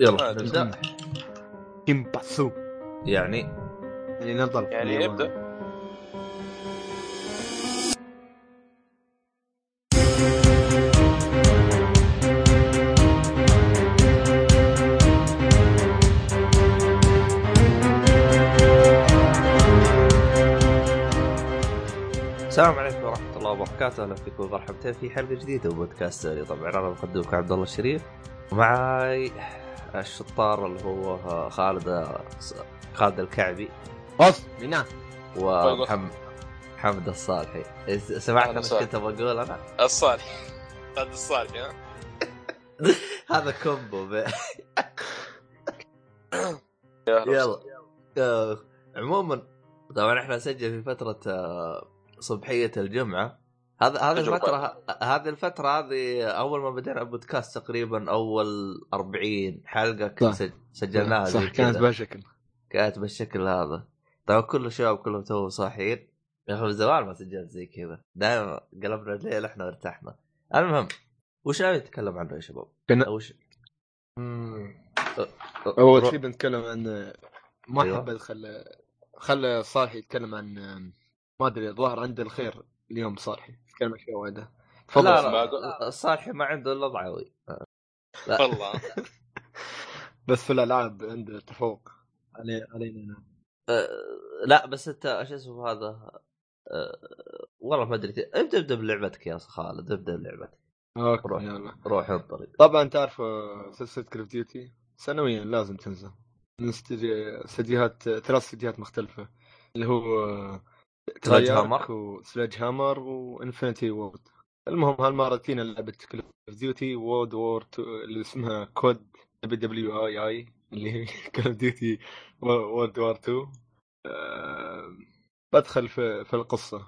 يلا. نبدا كيم باسو يعني؟ يعني ننطلق يعني. نبدا السلام عليكم ورحمة الله وبركاته، أهلا فيكم ومرحبتين في حلقة جديدة من بودكاست سوري، طبعا أنا مقدمكم عبد الله الشريف. ومعاي الشطار اللي هو خالد خالد الكعبي. أوف. مينا. ومحمد محمد الصالحي. سمعت وسهلا. كنت بقول أنا؟ الصالح هذا الصالح ها؟ هذا كومبو. يلا. آه، عموما طبعا إحنا نسجل في فترة آه، صبحية الجمعة. هذا هذه. الفترة هذه الفترة هذه أول ما بدينا البودكاست تقريبا أول 40 حلقة كنت صح. سجلناها صح كانت كذا. بهالشكل كانت بالشكل هذا طبعا كل الشباب كلهم تو صاحيين يا أخي من زمان ما سجلت زي كذا دائما قلبنا الليل إحنا ارتحنا المهم وش ناوي نتكلم عنه يا شباب؟ كنا وش أول شيء بنتكلم عن ما أيوة. حبيت خلى خلى صالح يتكلم عن ما أدري الظاهر عنده الخير اليوم صالحي يتكلم عن اشياء وايده تفضل. لا ما لا, عنده إلا ضعوي. والله. بس في الألعاب عنده تفوق. علي علينا أنا أه لا بس أنت شو اسمه هذا؟ أه والله ما أدري. ابدأ ابدأ بلعبتك يا خالد. ابدأ بلعبتك. okay روح. يلا. روح انطلق. طبعا تعرف آه، سلسلة Call of Duty سنويا لازم تنزل. من استدي- استديوهات ثلاث استديوهات مختلفة. اللي هو آه، Sledgehammer. و Sledgehammer و Infinity Ward المهم هالمرتين لعبه Call of Duty World War اللي اسمها كود دبليو دبليو اي اي اللي هي Call of Duty World War 2 آه، بدخل في في القصة.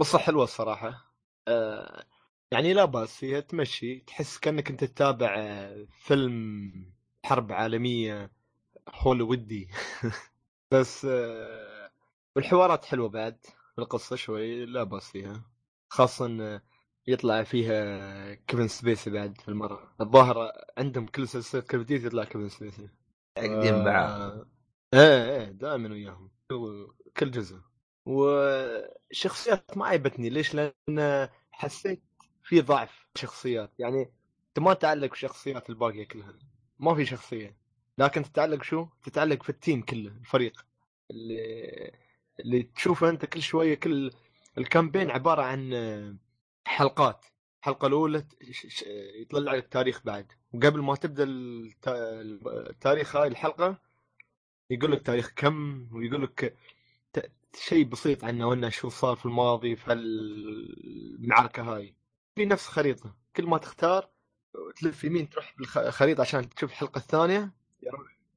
قصة حلوة الصراحة. آه، يعني لا بأس هي تمشي تحس كأنك أنت تتابع آه، فيلم حرب عالمية هوليوودي بس آه، والحوارات حلوة بعد. القصة شوي لا بأس فيها. خاصة إن يطلع فيها كيفن سبيسي بعد في المرة. الظاهر عندهم كل سلسلة Call of Duty يطلع كيفن سبيسي. عقدين معاه آه، إيه إيه دائما وياهم. كل- كل جزء. وشخصيات ما عيبتني ليش؟ لأن حسيت في ضعف شخصيات. يعني أنت ما تعلق بشخصيات الباقية كلها. ما في شخصية. لكن تتعلق شو؟ تتعلق في ال team كله الفريق. اللي اللي تشوفه أنت كل شوية كل ال campaign عبارة عن حلقات. الحلقة الأولى يطلع لك التاريخ بعد. وقبل ما تبدأ الت- التاريخ هاي الحلقة يقول لك تاريخ كم ويقول لك شيء بسيط عنه وانه شو صار في الماضي في المعركة هاي. في نفس خريطة. كل ما تختار تلف يمين تروح بالخريطه عشان تشوف الحلقة الثانية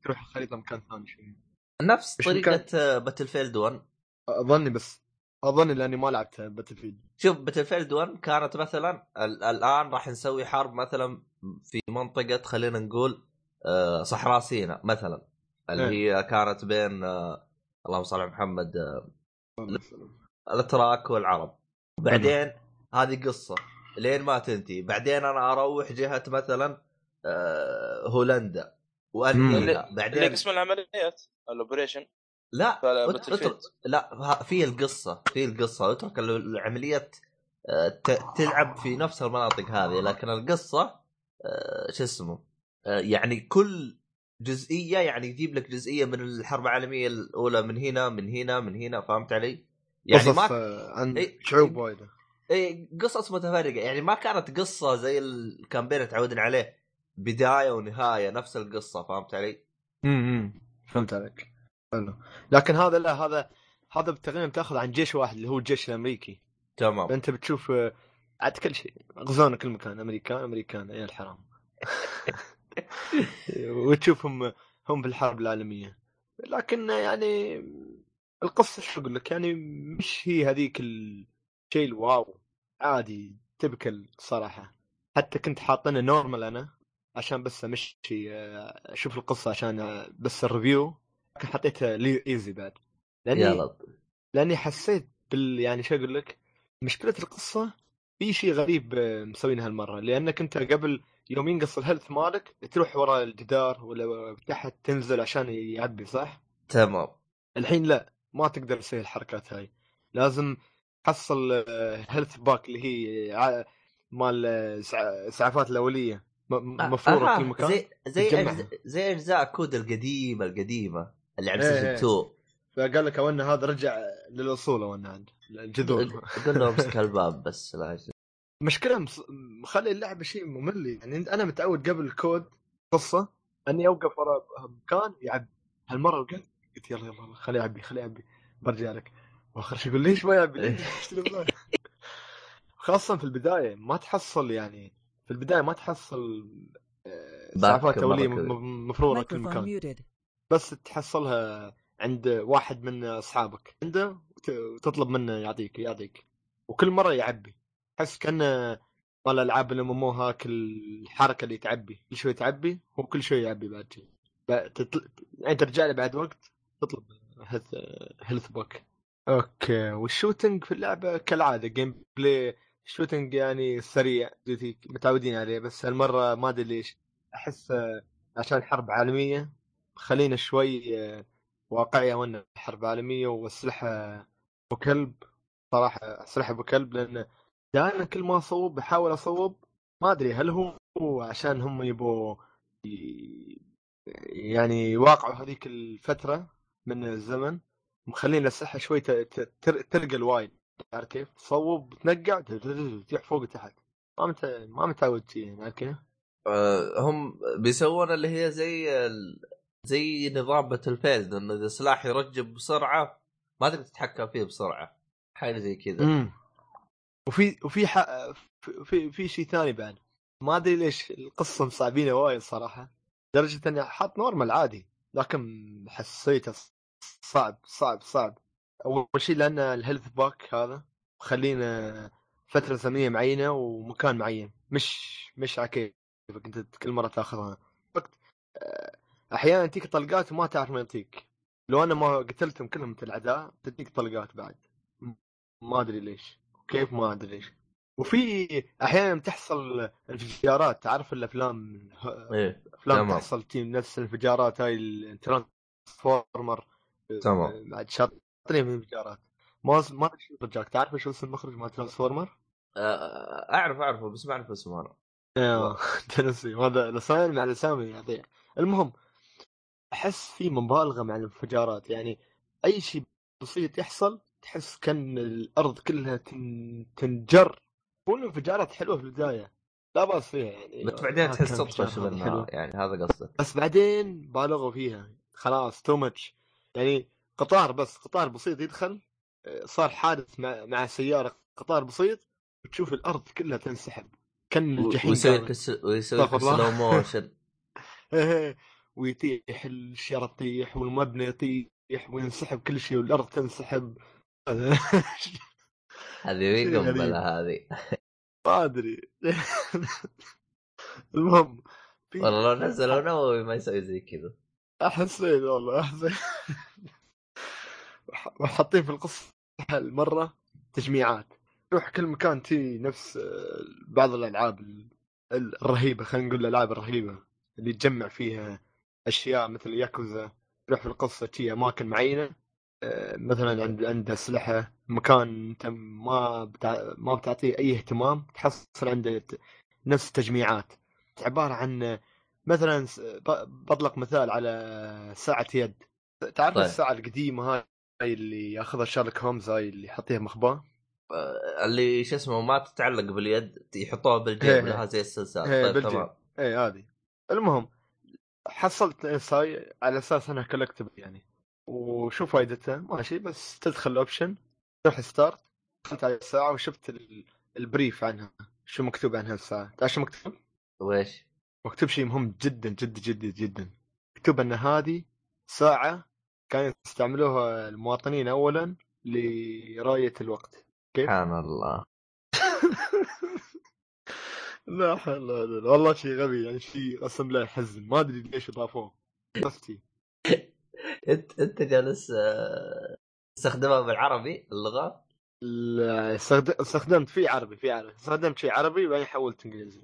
تروح الخريطة مكان ثاني شوي. نفس إيش طريقة Battlefield 1 أظني بس. أظني لأني ما لعبت Battlefield شوف Battlefield 1 كانت مثلا ال- الآن راح نسوي حرب مثلا في منطقة خلينا نقول آه، صحراء سيناء مثلا اللي هي كانت بين آه، اللهم صل على محمد آه، الإتراك والعرب. بعدين هذه قصة لين ما تنتهي. بعدين أنا أروح جهة مثلا آه، هولندا وانهيها اللي بعدين قسم العمليات؟ ال operation لا. اترك لا في القصة في القصة. اترك ال- العمليات آه، ت- تلعب في نفس المناطق هذه لكن القصة آه، شو اسمه آه، يعني كل جزئية يعني يجيب لك جزئية من الحرب العالمية الأولى من هنا من هنا من هنا فهمت علي؟ يعني قصص ما عن إيه. شعوب وايدة. اي قصص متفرقة. يعني ما كانت قصة زي الكامبين تعودنا عليه. بداية ونهاية نفس القصة فهمت علي؟ امم فهمت عليك. حلو. لكن هذا لا هذا هذا تقريبا تأخذ عن جيش واحد اللي هو الجيش الأمريكي. تمام. انت بتشوف آه، عاد كل شيء. غزونا كل مكان امريكان امريكان يا الحرام. وتشوفهم هم في الحرب العالمية. لكن يعني القصة شو أقول لك؟ يعني مش هي هذيك الشيء ال wow. عادي typical صراحة. حتى كنت حاطينه normal أنا. عشان بس امشي آه، أشوف القصة عشان آه، بس ال review لكن حطيتها لي easy بعد. لأني يلا لأني حسيت بال يعني شو أقول لك مشكلة القصة في شيء غريب آه، مسوينه هالمرة. لأنك أنت قبل يوم ينقص ال health مالك تروح ورا الجدار ولا تحت تنزل عشان يعبي صح؟ تمام. الحين لا ما تقدر تسوي الحركات هاي. لازم تحصل health pack اللي هي مال آه، إسع- اسعافات الأولية. مفروره آه، في مكان زي زي. أجزاء زي أجزاء COD القديمه القديمة اللي على season إيه. 2 فقال لك أو ان هذا رجع للأصول أو انه عند الجذور قول له امسك الباب بس لا. مشكلة. مخلي اللعبة شيء ممل يعني أنا متعود قبل ال COD قصة أني أوقف ورا مكان يعبي هالمرة وقفت قلت يلا يلا خليه يعبي خليه يعبي برجع لك واخر شيء يقول ليش ما يعبي؟ خاصة في البداية ما تحصل يعني في البداية ما تحصل آه، اسعافات مرة اولية كبير. م- مفروضة كل مكان. بس تحصلها عند واحد من أصحابك عنده وت- وتطلب منه يعطيك يعطيك. وكل مرة يعبي. تحس كأنه مال ألعاب الإم هاك الحركة اللي تعبي. كل شوي تعبي هو كل شوي يعبي بعد شيء تطل... يعني ترجع له بعد وقت تطلب health health pack. okay. وال shooting في اللعبة كالعادة gameplay شوتنج يعني سريع جيتي متعودين عليه بس هالمرة ما أدري ليش. أحس آه، عشان حرب عالمية خلينا شوي آه، واقعية وأنا حرب عالمية وأسلحة أبو كلب. صراحة أسلحة أبو كلب لأن دائما كل ما أصوب بحاول أصوب ما أدري هل هو عشان هم يبوا يعني يواقعوا هذيك الفترة من الزمن مخلين الأسلحة شوي ترقل وايد. عارف كيف؟ تصوب تنقع تطيح فوق وتحت ما مت... ما متعود يعني كيف؟ آه، هم بيسوون اللي هي زي ال... زي نظام Battlefield انه إذا سلاح يرجب بسرعة ما تقدر تتحكم فيه بسرعة. حاجة زي كذا. وفي وفي ح... في في, في شيء ثاني بعد. ما أدري ليش القصة مصعبينة وايد صراحة. لدرجة إني حاط normal عادي لكن حسيته صعب صعب صعب. أول شيء لأن ال health pack هذا مخلينا فترة زمنية معينة ومكان معين مش مش على كيفك أنت كل مرة تاخذها وقت آه، أحيانا تجيك طلقات وما تعرف من يعطيك لو أنا ما قتلتهم كلهم مثل الأعداء تديك طلقات بعد. ما أدري ليش. كيف ما أدري ليش. وفي أحيانا تحصل انفجارات تعرف الأفلام إيه أفلام. تحصل تيم نفس الانفجارات هاي ال Transformer تمام. بعد شاطرين من الانفجارات ما ما أدري شو رجاك تعرف إيش اسم المخرج مال Transformer؟ آه، أعرف أعرفه بس ما أعرف اسمه أنا. أيوه تنسي. هذا الاسامي مع الاسامي يضيع. المهم أحس في مبالغة مع الانفجارات يعني أي شيء بسيط يحصل تحس كأن الأرض كلها تن... تنجر. والانفجارات حلوة في البداية. لا بأس فيها يعني. بس بعدين ما تحس تطفش منها. يعني هذا قصدك. بس بعدين بالغوا فيها. خلاص too much يعني قطار بس قطار بسيط يدخل صار حادث مع مع سيارة قطار بسيط وتشوف الأرض كلها تنسحب كأن الجحيم ويسوي ويسوي. slow motion إيه، ويطيح السيارة تطيح والمبنى يطيح وينسحب كل شيء والأرض تنسحب. هذه غريب. قنبله هذه؟ ما أدري. المهم والله لو نزلوا نووي ما يسوي زي كذا. حسيت والله حسيت وحاطين في القصة المره تجميعات. تروح كل مكان تي نفس بعض الألعاب ال- الرهيبة خلينا نقول الألعاب الرهيبة اللي تجمع فيها أشياء مثل ياكوزا. تروح في القصة تي أماكن معينة آه، مثلا عند عند أسلحة مكان أنت ما بتع... ما بتعطيه أي اهتمام تحصل عنده نفس تجميعات. عبارة عن مثلا بطلق مثال على ساعة يد. تعرف طيب. الساعة القديمة هاي اللي ياخذها شيرلوك هولمز هاي اللي يحطيها مخباه آه، اللي شو اسمه ما تتعلق باليد يحطوها بالجيب هي. لها زي السلسال هي طيب. تمام إيه هذه المهم حصلت ناس هاي على أساس إنها collectible يعني وشو فائدتها ماشي بس تدخل ال option تروح start دخلت على الساعة وشفت ال- ال brief عنها شو مكتوب عنها الساعة تعرف شو مكتوب؟ ويش؟ مكتوب شيء مهم جدا جدا جدا جدا مكتوب إن هذه ساعه كانوا يستعملوها المواطنين اولا لرؤية الوقت. سبحان الله. لا حول ولا والله شيء غبي يعني شيء قسم بالله يحزن ما أدري ليش أضافوه. شي. أنت أنت جالس آه، تستخدمها بالعربي اللغة؟ لا، استخد- استخدمت في عربي في عربي. استخدمت شيء عربي وبعدين حولت إنجليزي.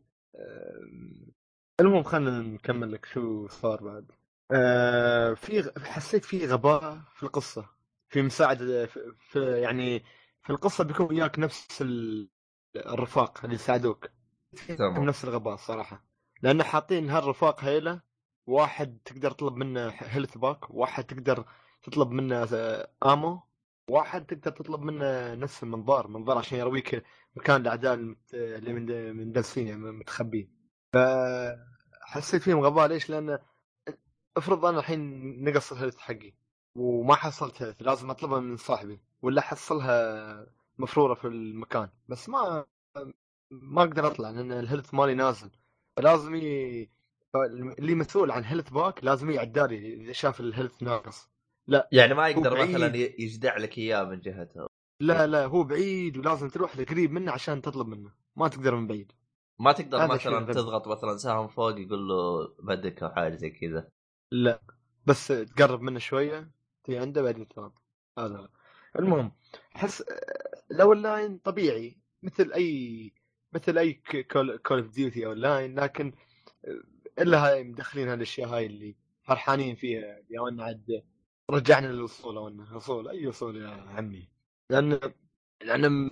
المهم خلينا نكمل لك شو صار بعد. آه، في حسيت في غباء في القصة في مساعدة في في- يعني في القصة بيكون وياك نفس ال- الرفاق اللي يساعدوك تمام. نفس الغباء صراحة لأن حاطين هالرفاق هيلة واحد تقدر تطلب منه health pack واحد تقدر تطلب منه ammo واحد تقدر تطلب منه نفس المنظار منظار عشان يرويك مكان الأعداء اللي من مندسين يعني متخبين فحسيت فيهم غباء ليش؟ لأن افرض أنا الحين نقص ال health حقي وما حصلت health لازم اطلبها من صاحبي ولا احصلها مفرورة في المكان. بس ما ما أقدر اطلع لأن ال health مالي نازل. فلازم ي... اللي مسؤول عن health pack لازم يعدالي إذا شاف ال health ناقص. يعني ما يقدر. مثلا يجدع لك إياه من جهته. لا لا هو بعيد ولازم تروح لقريب منه عشان تطلب منه. ما تقدر من بعيد. ما تقدر مثلا. تضغط مثلا سهم فوق يقول له بدك أو حاجة زي كذا. لا بس تقرب منه شوية تي عنده بعدين تمام. هذا المهم احس الاون لاين طبيعي مثل أي مثل أي Call of Duty online لكن إلا هاي مدخلين هالاشياء هاي اللي فرحانين فيها يا ون عاد رجعنا للأصول أو الأصول أي أصول يا عمي. لأن لأن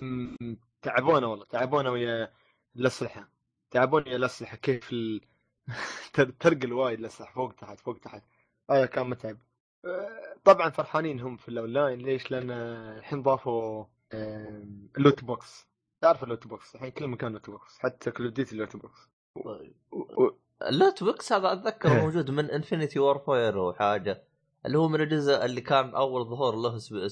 تعبونا والله تعبونا ويا الأسلحة. تعبونا ويا الأسلحة كيف ال... تر- ترقل وايد الاسلحه فوق تحت فوق تحت. هذا كان متعب. أه، طبعا فرحانين هم في الأونلاين. ليش؟ لأن الحين ضافوا ال loot box تعرف ال loot box الحين كل مكان loot box حتى Call of Duty ال loot box ال loot box هذا اتذكر إيه. موجود من Infinite Warfare وحاجة. اللي هو من الجزء اللي كان أول ظهور له سب...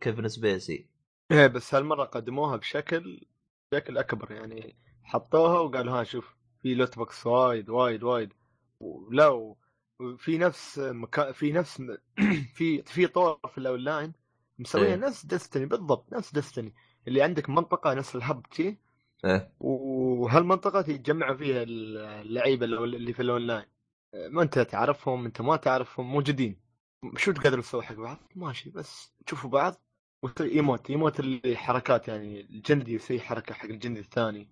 كيفن سبيسي. إيه بس هالمرة قدموها بشكل بشكل أكبر. يعني حطوها وقالوا ها شوف في loot box وايد وايد وايد. ولا و- وفي نفس مكان في نفس في في طور في الأونلاين مسويها إيه. نفس Destiny بالضبط نفس Destiny اللي عندك منطقة نفس ال hub تي إيه. وهالمنطقه تجمع فيها اللعيبة اللي في الأونلاين. ما أنت تعرفهم أنت ما تعرفهم موجودين. شو تقدروا تسوي حق بعض؟ ماشي بس تشوفوا بعض وتسوي emote emote اللي حركات يعني الجندي يسوي حركة حق الجندي الثاني.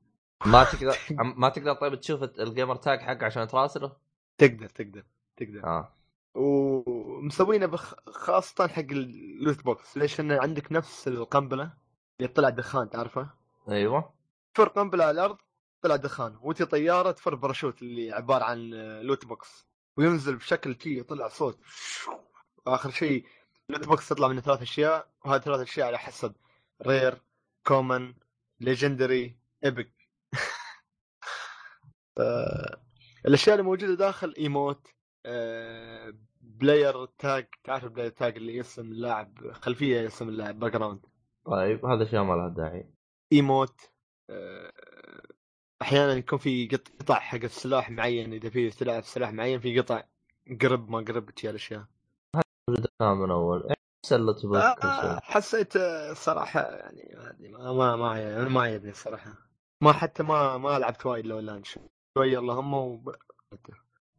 ما تقدر ما تقدر طيب تشوف ال gamertag حقه عشان تراسله؟ تقدر تقدر تقدر. آه. ومسوينه بخ... خاصة حق ال loot box ليش؟ لأن عندك نفس القنبلة اللي طلع دخان تعرفه؟ أيوه. تفر قنبلة على الأرض طلع دخان وتي طيارة تفر باراشوت اللي عبارة عن loot box وينزل بشكل تي يطلع صوت. آخر شيء loot box تطلع منه ثلاث أشياء. وهذه ثلاث أشياء على حسب. rare common legendary epic الأشياء اللي موجودة داخل emote آه، player tag تعرف ال player tag اللي يرسم اللاعب خلفية يرسم اللاعب background طيب هذا شيء ما له داعي. emote آه، أحيانا يكون في قط- قطع حق السلاح معين إذا في تلعب سلاح معين في قطع قرب ما قرب تجي الأشياء. كان من أول. آه، حسيت آه، صراحة يعني ما ما ما أنا ما عجبني الصراحه ما حتى ما ما لعبت وايد لو لأن شوي اللهم وب...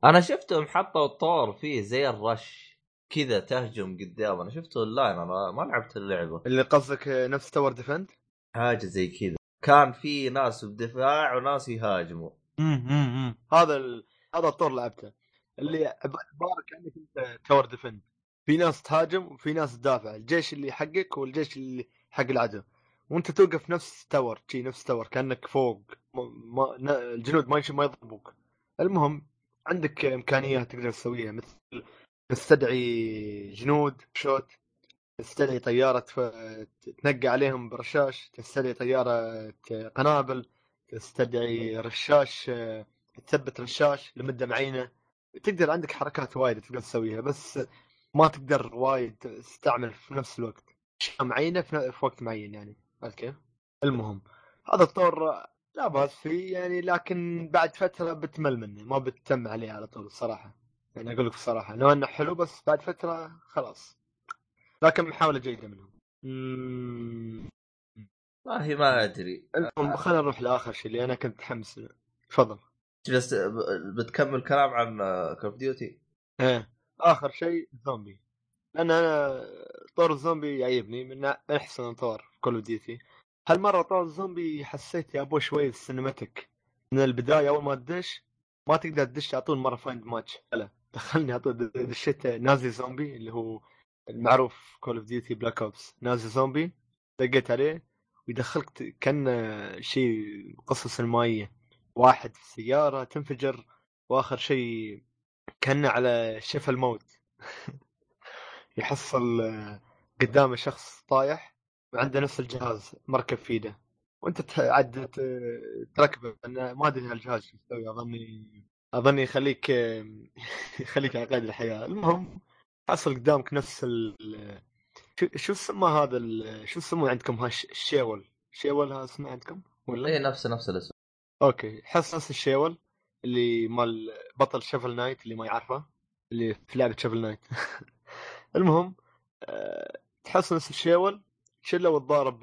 أنا شفتهم حطوا الطور فيه زي الرش كذا تهجم قدام. أنا شفته أونلاين أنا ما لعبت اللعبة. اللي قصدك نفس tower defend حاجة زي كذا. كان في ناس بدفاع وناس يهاجموا. هذا ال... هذا الطور لعبته. اللي عب- عباره كأنك أنت tower defend في ناس تهاجم وفي ناس تدافع. الجيش اللي حقك والجيش اللي حق العدو. وأنت توقف نفس tower شي نفس tower كأنك فوق. ما... الجنود ما ما يضربوك. المهم عندك امكانيات تقدر تسويها مثل تستدعي جنود شوت تستدعي طيارة تنقى عليهم برشاش تستدعي طيارة قنابل تستدعي رشاش تثبت رشاش لمدة معينة. تقدر عندك حركات وايد تقدر تسويها بس ما تقدر وايد تستعمل في نفس الوقت. أشياء معينة في وقت معين يعني. عرفت كيف؟ المهم هذا الطور لا باس فيه يعني لكن بعد فترة بتمل منه ما بتتم عليه على طول الصراحة يعني أقول لك بصراحة لو إنه حلو بس بعد فترة خلاص. لكن محاولة جيدة منهم. والله ما أدري. المهم خلينا نروح لآخر شيء اللي أنا كنت متحمس له تفضل. بس ب- بتكمل كلام عن Call of Duty إيه. آخر شيء زومبي لأن أنا طور الزومبي يعيبني من أحسن طور في Call of Duty هالمرة طور الزومبي حسيت يا أبو شوي ال cinematic. من البداية أول ما تدش ما تقدر تدش على طول مرة find match لا دخلني على طول دشيت Nazi zombie اللي هو المعروف Call of Duty Black Ops Nazi zombie دقيت عليه ويدخلك كأن شيء قصة سينمائية. واحد في سيارة تنفجر وآخر شيء كان على شفا الموت. يحصل قدامه شخص طايح. وعنده نفس الجهاز مركب في ايده وانت عاد تركبه. ما أدري هالجهاز شو يسوي. أظني أظني يخليك يخليك على قيد الحياة. المهم حصل قدامك نفس ال شو شو اسمه هذا ال... شو اسمه عندكم هاش الشيول شيول. هذا اسمه عندكم؟ ولا؟ اي نفس نفس الاسم. أوكي. حس نفس الشيول اللي مال بطل Shovel Knight اللي ما يعرفه اللي في لعبة Shovel Knight المهم آه، تحس نفس الشيول تشيله وتضارب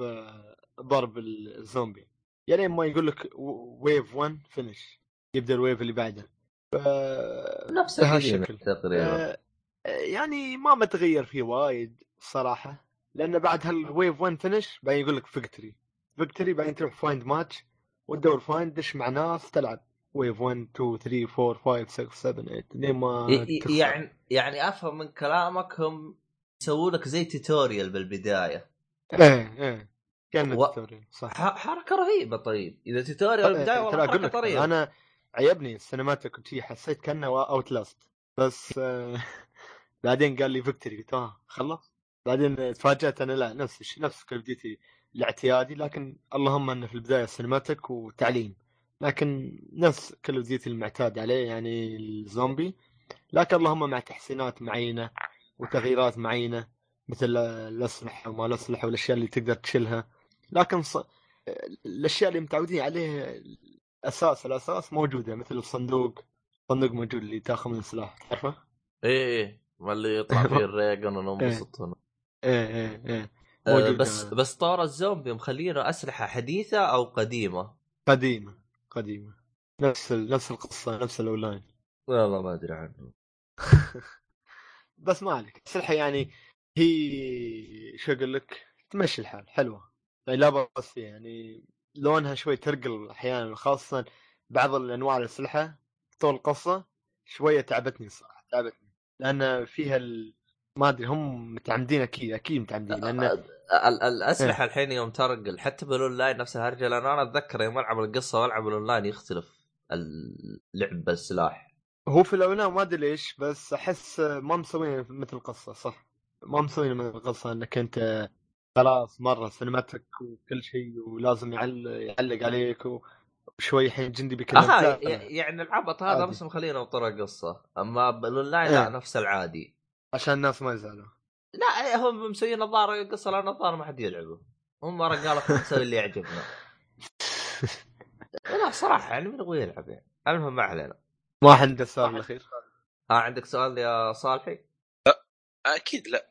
ضارب الزومبي. يعني ما يقول لك wave 1 finish يبدأ ال wave اللي بعده. ف... نفس. القديم تقريبا. آه، يعني ما متغير فيه وايد صراحة. لأن بعد هال wave 1 finish بعدين يقول لك victory victory بعدين تروح find match وتدور find دش مع ناس تلعب. wave 1 2 3 4 5 6 7 8 لين ما. يعني يعني أفهم من كلامك هم يسووا لك زي tutorial بالبداية. إيه إيه. كان و- tutorial صح. حركة رهيبة طيب. إذا tutorial بالبدايه ترى والله حركة طريقه أنا عجبني ال cinematic وشي حسيت كأنه Outlast بس آه، بعدين قال لي victory قلت آه خلص. بعدين تفاجأت أنا لا نفس الشيء نفس Call Duty الاعتيادي لكن اللهم إنه في البداية cinematic وتعليم. لكن نفس Call Duty المعتاد عليه يعني الزومبي. لكن اللهم مع تحسينات معينة وتغييرات معينة. مثل الأسلحة وما الأسلحة والأشياء اللي تقدر تشيلها. لكن ص... الأشياء اللي متعودين عليه أساس الأساس موجودة مثل الصندوق. صندوق موجود اللي تاخذ من سلاح تعرفه؟ إيه إيه ما اللي يطلع فيه الريجن وننبسط هنا إيه إيه إيه. آه، موجود بس. بس طور الزومبي مخلينه أسلحة حديثة أو قديمة؟ قديمة قديمة. نفس ال... نفس القصة نفس الاونلاين والله ما أدري عنه. بس ما عليك. السلحه يعني هي شو أقول لك؟ تمشي الحال حلوة. يعني لا بأس فيها يعني لونها شوي ترقل أحيانا خاصة بعض الأنواع الأسلحة طول القصة شوية تعبتني صراحة تعبتني. لأن فيها ال... ما أدري هم متعمدين أكيد أكيد متعمدين لأن ال- ال- الأسلحة الحين يوم ترقل حتى بالأونلاين نفس الهرجه لأن أنا أتذكر يوم ألعب القصة وألعب الاونلاين يختلف اللعب بالسلاح. هو في الأونلاين ما أدري ليش بس أحس ما مسوين مثل القصة صح. ما مسوين مثل القصة إنك أنت خلاص مرة cinematic وكل شيء ولازم يعل... يعلق عليك وشوي الحين جندي بيكلمك لا، ي- يعني العبط هذا. بس مخلينا بطرق قصه أما بالاونلاين لا إيه. نفس العادي. عشان الناس ما يزعلوا. لا هم مسويين الظاهر قصه لأن الظاهر ما حد يلعبه. هم رجال خلينا نسوي اللي يعجبنا. لا صراحة يعني من يبغى يلعب يعني؟ المهم ما علينا. ما عنده السؤال الاخير ها عندك سؤال يا صالحي؟ أكيد لا.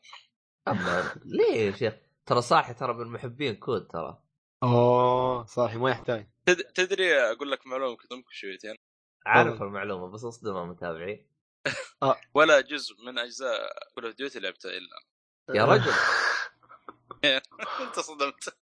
أما ليه يا شيخ؟ ترى صاحي ترى من محبين كود ترى. أوه صح ما يحتاج. تد- تدري أقول لك معلومة كذا شويتين؟ عارف. المعلومة بس اصدمها متابعين ولا جزء من أجزاء Call of Duty لعبته إلا. يا رجل. أنت صدمت.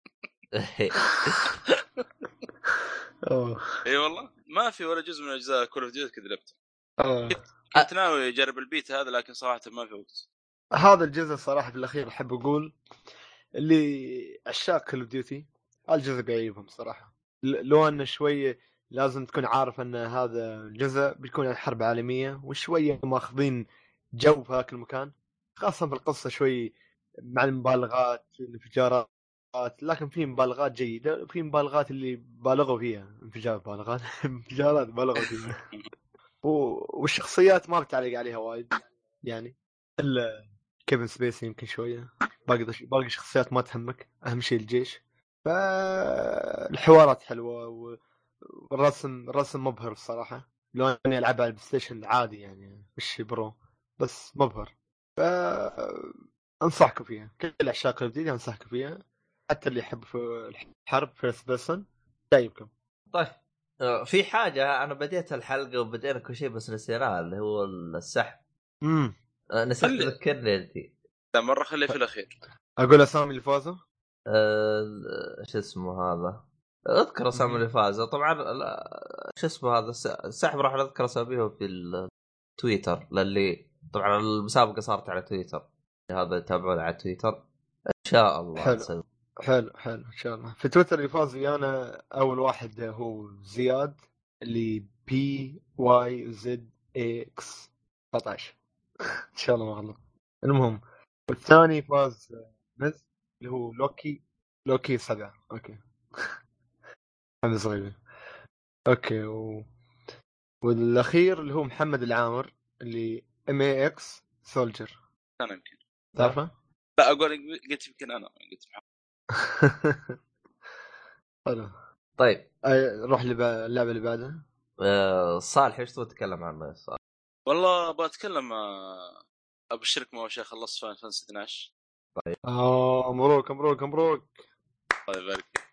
إي والله. ما في ولا جزء من أجزاء Call of Duty كذا لعبته. أوه. كنت ناوي أجرب البيت هذا لكن صراحة ما في وقت. هذا الجزء صراحة في الأخير أحب أقول اللي عشاق Call of Duty الجزء بيعيبهم صراحة. لو انه شوي لازم تكون عارف أن هذا الجزء بيكون عن حرب عالمية وشوية ماخذين جو في هذاك المكان خاصة في القصة شوي مع المبالغات الانفجارات لكن في مبالغات جيدة وفي مبالغات اللي بالغوا فيها. انفجار مبالغات انفجارات بالغوا فيها. والشخصيات ما بتعلق عليها وايد يعني. الا كيفن سبيسي يمكن شوية. باقي باقي الشخصيات ما تهمك. أهم شيء الجيش. فالحوارات حلوة والرسم الرسم مبهر الصراحة. لو إني ألعبها على ال PlayStation عادي يعني مش Pro بس مبهر. ف أنصحكم فيها. كل عشاق الجديد أنصحكم فيها. حتى اللي يحب في الحرب first person جايبكم طيب. آه، في حاجة أنا بديت الحلقة وبدينا كل شيء بس نسيناها اللي هو السحب. امم نسيت تذكرني انت لا مرة خليه في الأخير. أقول أسامي اللي فازوا؟ آه، شو اسمه هذا؟ أذكر أسامي. اللي فازوا. طبعا لا- شو اسمه هذا؟ الس- السحب راح نذكر أساميهم في التويتر للي طبعا المسابقة صارت على تويتر. هذا يتابعون على تويتر. إن شاء الله حلو. حلو حلو إن شاء الله. في تويتر اللي فاز ويانا أول واحد هو زياد اللي بي واي زد اي إكس 19 إن شاء الله ما غلط. المهم والثاني فاز مز اللي هو لوكي لوكي 7 أوكي. هذا صغير أوكي و... والأخير اللي هو محمد العامر اللي إم إي إكس سولجر. أنا يمكن. تعرفه؟ لا أقول قلت يمكن أنا قلت محمد. حلو. طيب. نروح للعبه اللي بعدها. آه، صالح إيش تبغى تتكلم عنه يا صالح؟ والله بتكلم آه، ابشركم اول شيء خلصت Final Fantasy 12 آه مبروك مبروك مبروك. الله يبارك. فيك.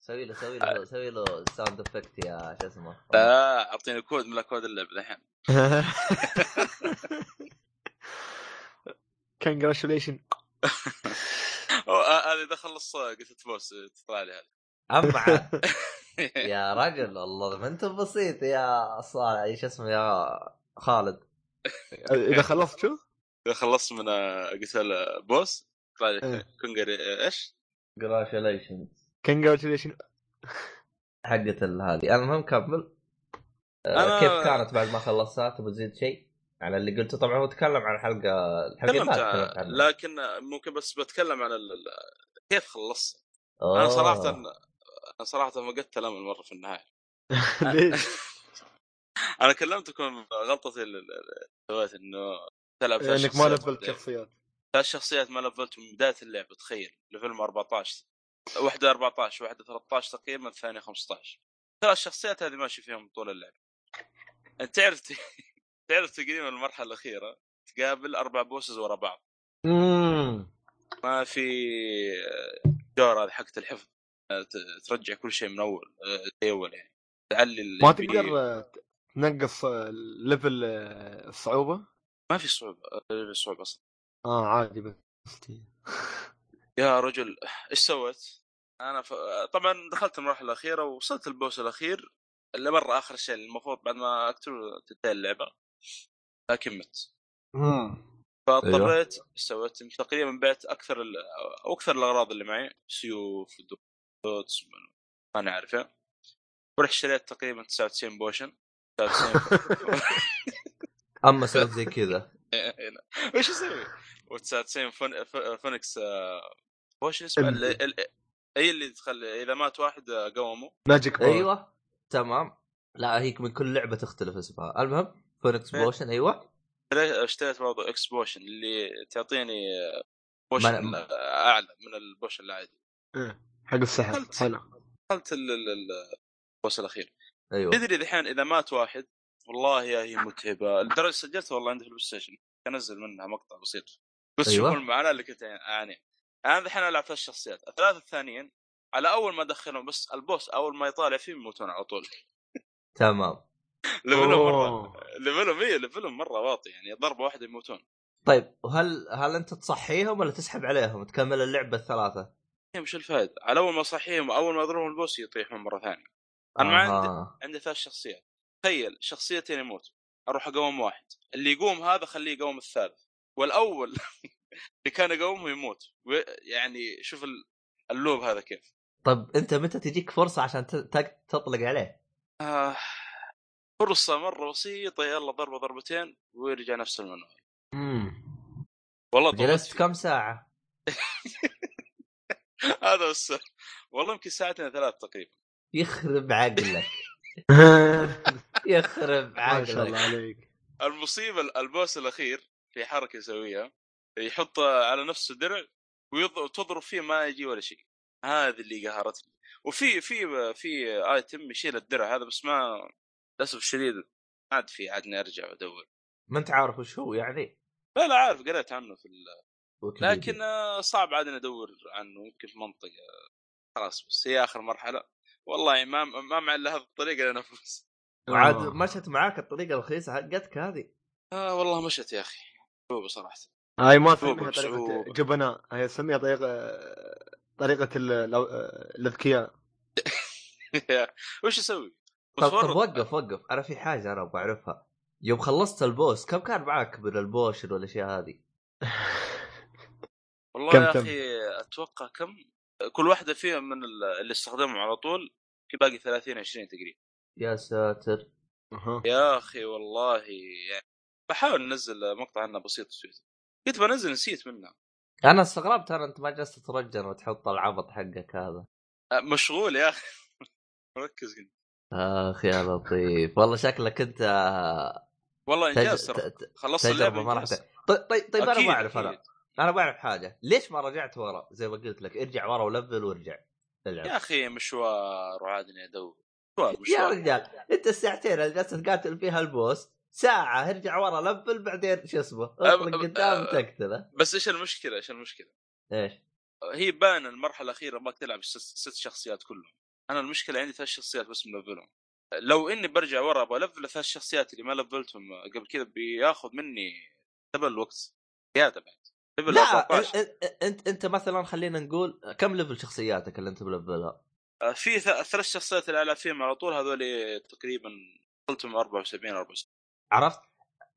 سوي له سوي له سوي له sound effect يا شو اسمه لا أعطيني كود من كود اللعبه الحين. congratulation هذه إذا خلص قلت boss تطلع لي هذه. اما يا رجل والله ما أنت بسيط يا صالح إيش اسمه يا خالد إذا خلصت شو؟ إذا خلصت من آه، قتال boss. congra إيش؟ congratulation congratulation حقت هذه المهم كمل آه، أنا- كيف كانت بعد ما خلصتها تبغى تزيد شيء على اللي قلته طبعا هو تكلم عن الحلقة الحلقة. لكن ممكن بس بتكلم عن ال- كيف خلصت أوه. أنا صراحة أنا صراحة فقدت الامل مره في النهاية ليش؟ أنا كلمتكم غلطتي اللي سويت إنه تلعب ثلاث إنك ما لفلت. شخصيات. ثلاث شخصيات ما لفلت من بداية اللعبه تخيل. level 14 واحدة 14 واحدة 13 تقريبا الثانية 15 ثلاث شخصيات هذه ماشي فيهم طول اللعبه أنت تعرف تعرف تقريبا المرحلة الأخيرة؟ تقابل أربع bosses ورا بعض. ما في جوره هذه حقت الحفظ. ت- ترجع كل شيء من أول آه، زي اول يعني. تعلي ما. تقدر آه، تنقص آه، level آه، الصعوبة؟ ما في صعوبة آه، في صعوبة أصلا. آه عادي بس. يا رجل إيش سويت؟ أنا ف... طبعا دخلت المرحله الأخيرة ووصلت ال boss الأخير اللي مرة آخر شيء المفروض بعد ما أقتل تنتهي اللعبة. لكن مت. فاضطريت إيش سويت؟ تقريبا بعت أكثر ال... أو أكثر الأغراض اللي معي سيوف boots ما أنا عارفه ورحت اشتريت تقريبا 99 potion. 99 أما سويت زي كذا. وش أسوي؟ و99 Phoen... Phoenix آه، وش اسمه؟ اي اللي تخلي إذا مات واحد آه، قومه magic power أيوه. تمام. لا هيك من كل لعبة تختلف اسمها. المهم فونكس إيه. potion أيوه. اشتريت برضه X potion اللي تعطيني آه، ما- potion أعلى من ال potion العادي. إيه، حق السحر. حلو. دخلت ال- ال- ال- ال boss الأخير. أيوه. تدري دحين إذا مات واحد والله يا هي متعبة. لدرجه سجلتها والله عندي في ال PlayStation. أنزل منها مقطع بسيط. بس أيوة. شوفوا المعاناة اللي كنت أعاني. أنا دحين ألعب ثلاث شخصيات. الثلاثة الثانيين على أول ما ادخلهم بس ال boss أول ما يطالع فيه يموتون على طول. تمام. level هم مرة. level هم إيه level هم مرة واطي يعني. ضربه واحدة يموتون. طيب وهل هل أنت تصحيهم ولا تسحب عليهم تكمل اللعبة الثلاثة؟ إيه، وش الفائدة؟ على أول ما اصحيهم أول ما اضربهم ال boss يطيحون مرة ثانية. أنا ما عندي آه. عندي ثلاث شخصيات. تخيل شخصيتين يموت أروح أقوم واحد. اللي يقوم هذا خليه يقوم الثالث. والأول اللي كان يقومه يموت. يعني شوف ال- اللوب هذا كيف. طيب أنت متى تجيك فرصة عشان تطلق عليه؟ آه فرصة مرة بسيطة. يلا ضربة ضربتين ويرجع نفس المنوال. امم والله جلست. كم ساعة؟ هذا بس والله يمكن ساعتين ثلاث تقريبا. يخرب عقلك. يخرب ما شاء الله عقلك عليك. المصيبة البوس الأخير في حركة يسويها يحط على نفسه درع ويض- وتضرب فيه ما يجي ولا شيء. هذه اللي قهرتني. وفي في في ايتم يشيل الدرع هذا بس ما للأسف الشديد ما عاد في عادني ارجع وادور ما أنت عارف وش هو يعني؟ لا لا عارف. قريت عنه في ال... لكن آه، صعب عاد اني أدور عنه. يمكن في منطقة. خلاص بس هي آخر مرحلة. والله ما ما مع الا هذه الطريقة أنا أفوز وعاد آه. مشت معاك الطريقة الرخيصة حقتك هذه آه والله مشت يا أخي صعوبه صراحة هاي ما تسميها طريقة بصعوبة. جبناء هي تسميها طريقة طريقة ال- الأو- الأذكياء وش أسوي؟ طب طب وقف وقف أنا في حاجة أنا أبغى أعرفها يوم خلصت ال boss كم كان معك من ال potion والأشياء هذه؟ والله كم يا؟ أخي أتوقع كم كل واحدة فيهم من ال- اللي استخدمهم على طول في باقي 30 20 تقريبا. يا ساتر! يا أخي والله يعني بحاول أنزل مقطع عنها بسيط في تويتر كنت بنزل نسيت منها أنا استغربت أنا أنت ما جلست تترجل وتحط العبط حقك هذا. أه، مشغول يا أخي. ركز كنت اخ يا لطيف. والله شكلك أنت والله تج... انجاز ترى. ت- ت- خلصت اللعبة ما راح طيب طيب, طيب أنا أكيد، بعرف أنا. أنا بعرف حاجة. ليش ما رجعت ورا؟ زي ما قلت لك ارجع ورا ولفل وارجع. يا أخي مشوار وعادني ادور مشوار يا مشوار. رجال أنت الساعتين اللي جالس تقاتل فيها البوس ساعة ارجع ورا لفل بعدين شو اسمه؟ اطلق قدام أ- تقتله. بس إيش المشكلة؟ إيش المشكلة؟ إيش؟ هي باين المرحلة الأخيرة ما تلعب ست, ست شخصيات كلهم. أنا المشكلة عندي ثلاث شخصيات بس ملفلهم. لو إني برجع ورا أبغى ألفل ثلاث شخصيات اللي ما لفلتهم قبل كذا بياخذ مني double الوقت زيادة بعد. level لا 14 انت أنت مثلا خلينا نقول كم level شخصياتك اللي أنت ملفلها؟ آه، في ثلاث شخصيات اللي ألعب فيهم على طول هذول تقريبا وصلتهم 74 74 عرفت؟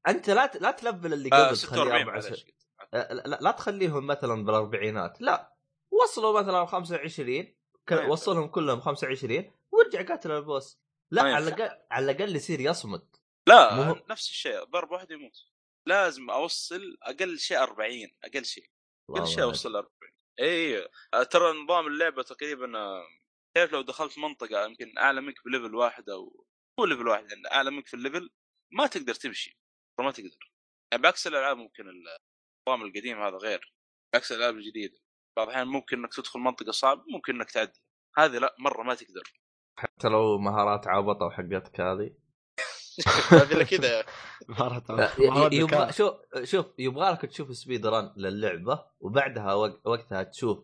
أنت لا لا تلفل اللي آه قبل تخليه 46 24 معلش آه، لا, لا تخليهم مثلا بالأربعينات لا وصلوا مثلا 25 ك- أيوة. وصلهم كلهم 25 وارجع قاتل ال boss لا ما على. الاقل على الأقل يصير يصمد لا مو هو- نفس الشيء ضرب واحد يموت لازم أوصل أقل شيء 40 أقل شيء كل شيء أوصل 40 اي آه، ترى نظام اللعبة تقريبا آه، تعرف لو دخلت منطقة يمكن أعلى منك ب level واحد أو مو level واحد يعني أعلى منك في ال level ما تقدر تمشي ما تقدر. يعني بعكس الألعاب ممكن النظام القديم هذا غير بعكس الألعاب الجديدة. بعض الأحيان ممكن إنك تدخل منطقة صعبه ممكن إنك تعدي. هذه لا مرة ما تقدر. حتى لو مهارات عبطه وحقتك هذه. هذه كذا مهارات ي- مهارات ي- يبغى ذكاء. شوف شوف يبغى لك تشوف speed run للعبة وبعدها وق- وقتها تشوف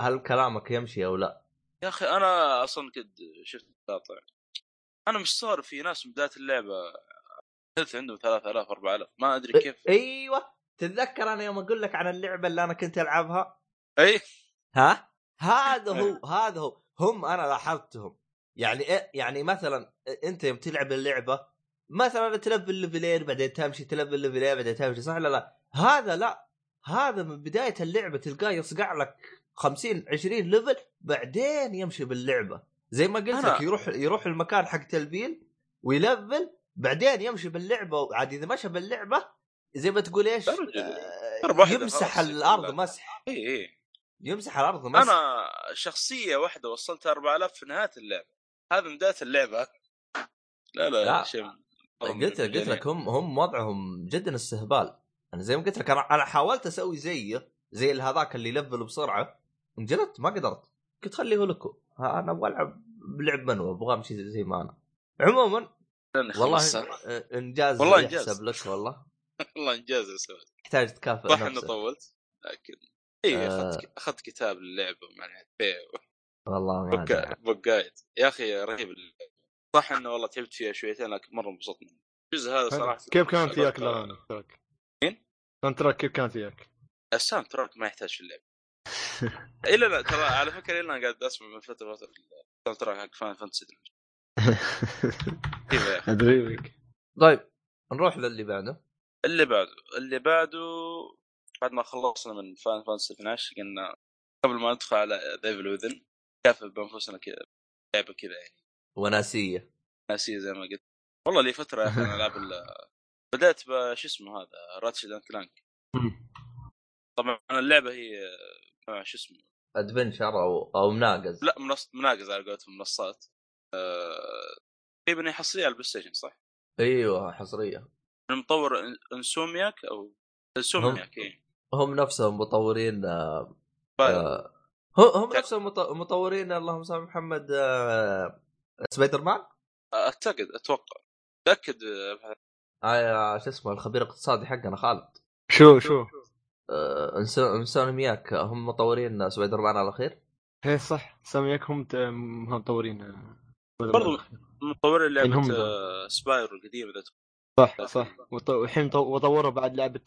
هل كلامك يمشي أو لا. يا أخي أنا أصلا قد شفت مقاطع. أنا مستغرب في ناس من بداية اللعبة health عندهم 3000 4000 ما أدري كيف. أيوه تتذكر أنا يوم أقول لك عن اللعبة اللي أنا كنت ألعبها؟ إي. ها؟ هذا هو هذا هو. هم أنا لاحظتهم. يعني إيه يعني مثلا أنت يوم تلعب اللعبة مثلا تلفل ليفلين بعدين تمشي تلفل ليفلين بعدين تمشي صح ولا لا؟ هذا لا. هذا من بداية اللعبة تلقاه يصقع لك 50 20 level بعدين يمشي باللعبة. زي ما قلت لك يروح يروح المكان حق تلفيل ويلفل بعدين يمشي باللعبة. عاد إذا مشى باللعبة زي ما تقول إيش؟ آه، يمسح الأرض. مسح. اي اي يمسح الأرض مسح. أنا شخصية واحدة وصلت 4000 في نهاية اللعبة. هذا من بداية اللعبة. لا لا, لا. شيء. قلت لك قلت لك هم هم وضعهم جدا استهبال. أنا زي ما قلت لك أنا حاولت أسوي زيه زي هذاك اللي يلفل بسرعة انجلت ما قدرت. قلت خليه لكم أنا أبغى ألعب بلعب منو؟ أبغى أمشي زي- ما أنا. عموما والله إنجاز والله يحسب إنجاز. لك والله. والله إنجاز يا يحتاج تكافئ صح نفسك. طولت لكن اي آه. أخذت أخذت كتاب للعبه مع بيع والله ما جايد يا أخي رهيب اللعبة. صح إنه والله تعبت فيها شويتين لكن مرة انبسطت منه الجزء هذا صراحة كيف كانت وياك الاغاني تراك؟ مين؟ ال soundtrack كيف كانت وياك؟ ال soundtrack ما يحتاج في اللعبة إلا لا ترى على فكرة إلا أنا قاعد أسمع من فترة فترة ال soundtrack حق Final Fantasy كذا. أدري بك طيب نروح للي بعده اللي بعده اللي بعده بعد ما خلصنا من Final Fantasy 12 قلنا قبل ما ندخل على The Evil Within نكافئ أنفسنا كذا لعبة كذا يعني وناسية. ناسية زي ما قلت. والله لي فترة يا أخي أنا ألعب ال- بدأت بش اسمه هذا؟ Ratchet and Clank. طبعا اللعبة هي شو اسمه؟ adventure أو أو مناقز. لا منص... مناقز على قولتهم منصات. آه، تقريبا هي حصرية على ال PlayStation صح؟ أيوه حصرية. من مطور إن- Insomniac أو Insomniac اي هم نفسهم مطورين آه،. آه، هم هم نفسهم مط- مطورين اللهم صل محمد آه، سبايدر مان؟ أعتقد أتوقع. تأكد آه، آه شو اسمه الخبير الاقتصادي حقنا خالد. شو شو؟ آه Insomniac Insomniac هم مطورين سبايدر مان الاخير إيه صح. Insomniac هم مطورين آه، برضو مطورين لعبة. آه، Spyro القديمة ذات صح صح. وط- والحين طو- وطوروا بعد لعبة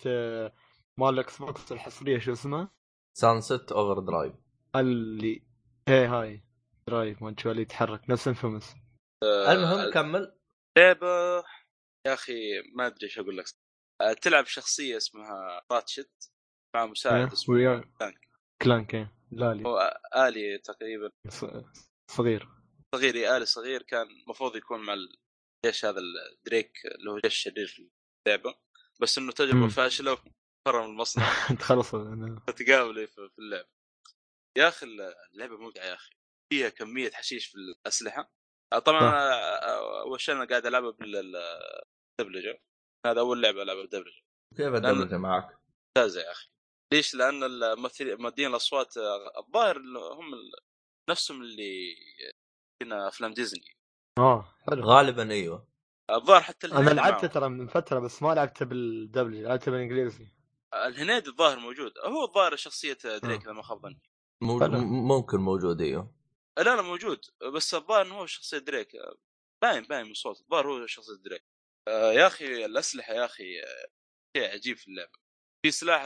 مال ال Xbox الحصرية شو اسمها؟ Sunset Overdrive. اللي إيه هاي. Drive ما تشوف اللي يتحرك نفس Infamous المهم كمل. لعبه يا أخي ما أدري إيش أقول لك. آه، تلعب شخصية اسمها Ratchet مع مساعد اسمه ويا Clank. Clank إيه. لا لي هو آلي تقريبا. ص- صغير. صغير إيه، آلي صغير كان المفروض يكون مع الجيش هذا الدريك اللي هو جيش شرير في اللعبة. بس إنه تجربة. فاشلة وفر من المصنع. تخلص. في في اللعبة. يا أخي اللعبة ممتعه يا أخي. فيها كمية حشيش في الأسلحة. آه، طبعا اول شيء أنا قاعد العبها بالدبلجه هذا أول لعبة ألعبها بالدبلجه كيف الدبلجة معك؟ ممتازه يا أخي. ليش؟ لأن الممثلين مادين الأصوات آه، الظاهر اللي هم ال- نفسهم اللي هنا أفلام ديزني. آه حلو. غالبا أيوه. الظاهر حتى أنا لعبته. ترى من فترة بس ما لعبته بالدبلجة لعبته بالإنجليزي. الهنيدي الظاهر موجود. هو الظاهر شخصية دريك آه. إذا ما خاب ظني. ممكن موجود أيوه. لا لا موجود. بس الظاهر إنه هو شخصية دريك. باين باين من صوت الظاهر هو شخصية دريك. آه، يا أخي الأسلحة يا أخي شيء عجيب في اللعبة. في سلاح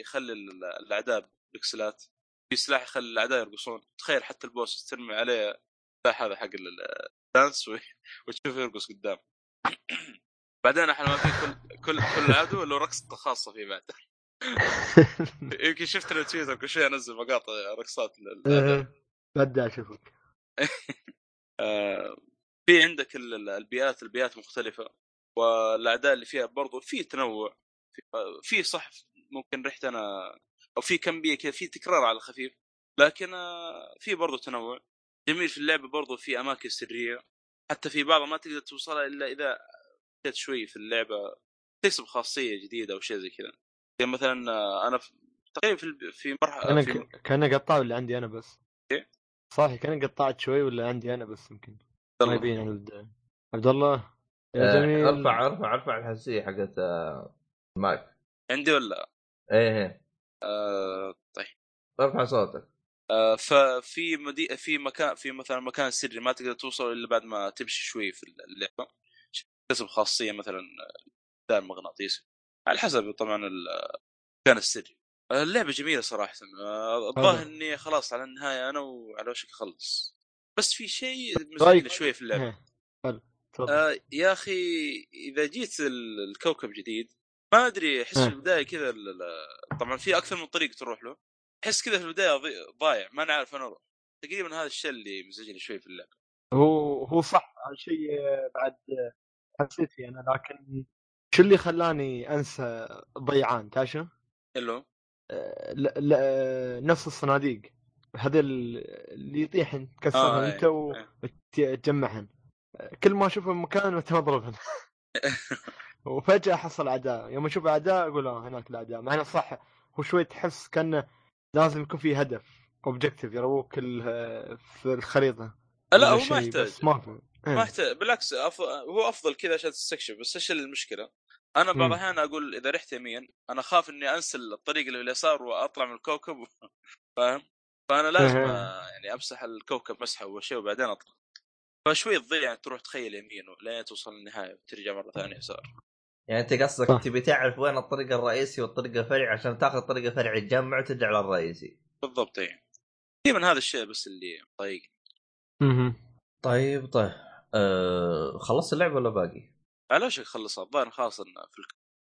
يخلي ال- الأعداء بكسلات في سلاح يخلي الأعداء يرقصون. تخيل حتى البوس ترمي عليه السلاح هذا حق ال- الدانس وتشوفه يرقص قدام. بعدين إحنا ما في كل كل كل عدو له رقصه خاصة فيه بعد. يمكن شفت أنا تويتر كل شوي أنزل مقاطع رقصات. بدي أشوفك. آه، في عندك ال- ال- البيئات البيئات مختلفة والأعداء اللي فيها برضو في تنوع في, صح ممكن رحت أنا أو في كم بيئة كذا في تكرار على الخفيف لكن آه، في برضو تنوع. جميل في اللعبه برضو في أماكن سرية حتى في بعضها ما تقدر توصلها إلا إذا مشيت شوي في اللعبة تكسب خاصية جديدة أو شيء زي كذا. يعني مثلا آه، أنا تقريبا في في مرحلة أنا في كان قطاع ولا عندي أنا بس. إيه؟ صح كان قطعت شوي ولا عندي أنا بس يمكن. ما. يبين عن البدايه عبد الله يا آه، جميل أرفع أرفع أرفع الحساسية حقت آه، مايك. عندي ولا؟ إيه إيه. آه طيب. أرفع صوتك. آه، ففي مدي... في مكان في مثلا مكان سري ما تقدر توصل إلا بعد ما تمشي شوي في اللعبة. تكتسب خاصية مثلا دار مغناطيسي. على حسب طبعا المكان السري. آه، اللعبة جميلة صراحة. آه، الظاهر إني خلاص على النهاية أنا وعلى وشك أخلص. بس في شيء مزعجني طيب. شوي في اللعبة. إيه. حلو. آه يا أخي إذا جيت ال- الكوكب جديد ما أدري أحس في آه. البداية كذا طبعا في أكثر من طريق تروح له. أحس كذا في البداية ضايع ما أنا عارف أنا أروح. تقريبا هذا الشيء اللي مزعجني شوي في اللعبة. هو هو صح. شيء آه، بعد آه، حسيت فيه أنا لكن شو اللي خلاني أنسى ضيعان تعرف؟ اللي آه، نفس الصناديق. هذا اللي يطيحن تكسرهن آه، انت إيه. وتجمعهن كل ما أشوفه مكان وانت مضربهن وفجأة احصل أعداء. يوم أشوف أعداء أقول آه هناك الأعداء. مع إنه صح هو شوي تحس كأنه لازم يكون في هدف objective يروك في الخريطة. لا هو ما يحتاج. إيه. ما يحتاج. بالعكس أف... هو أفضل كذا عشان تستكشف بس إيش المشكلة؟ أنا بعض. الاحيان أقول إذا رحت يمين أنا أخاف إني أنسى الطريق اللي اليسار وأطلع من الكوكب فاهم؟ فأنا لازم إيه. آه، يعني أمسح الكوكب مسحة أول شيء وبعدين أطلع فشوي تضيع يعني تروح تخيل يمين لين توصل للنهاية وترجع مرة ثانية يسار يعني أنت قصدك. تبي تعرف وين الطريق الرئيسي والطريق الفرعي عشان تاخذ الطريق الفرعي تجمع وترجع للرئيسي بالضبط يعني تقريبا هذا الشيء بس اللي مضايقني. طيب طيب أه... خلصت اللعبه ولا باقي؟ على وشك خلصها الظاهر خلاص إنه في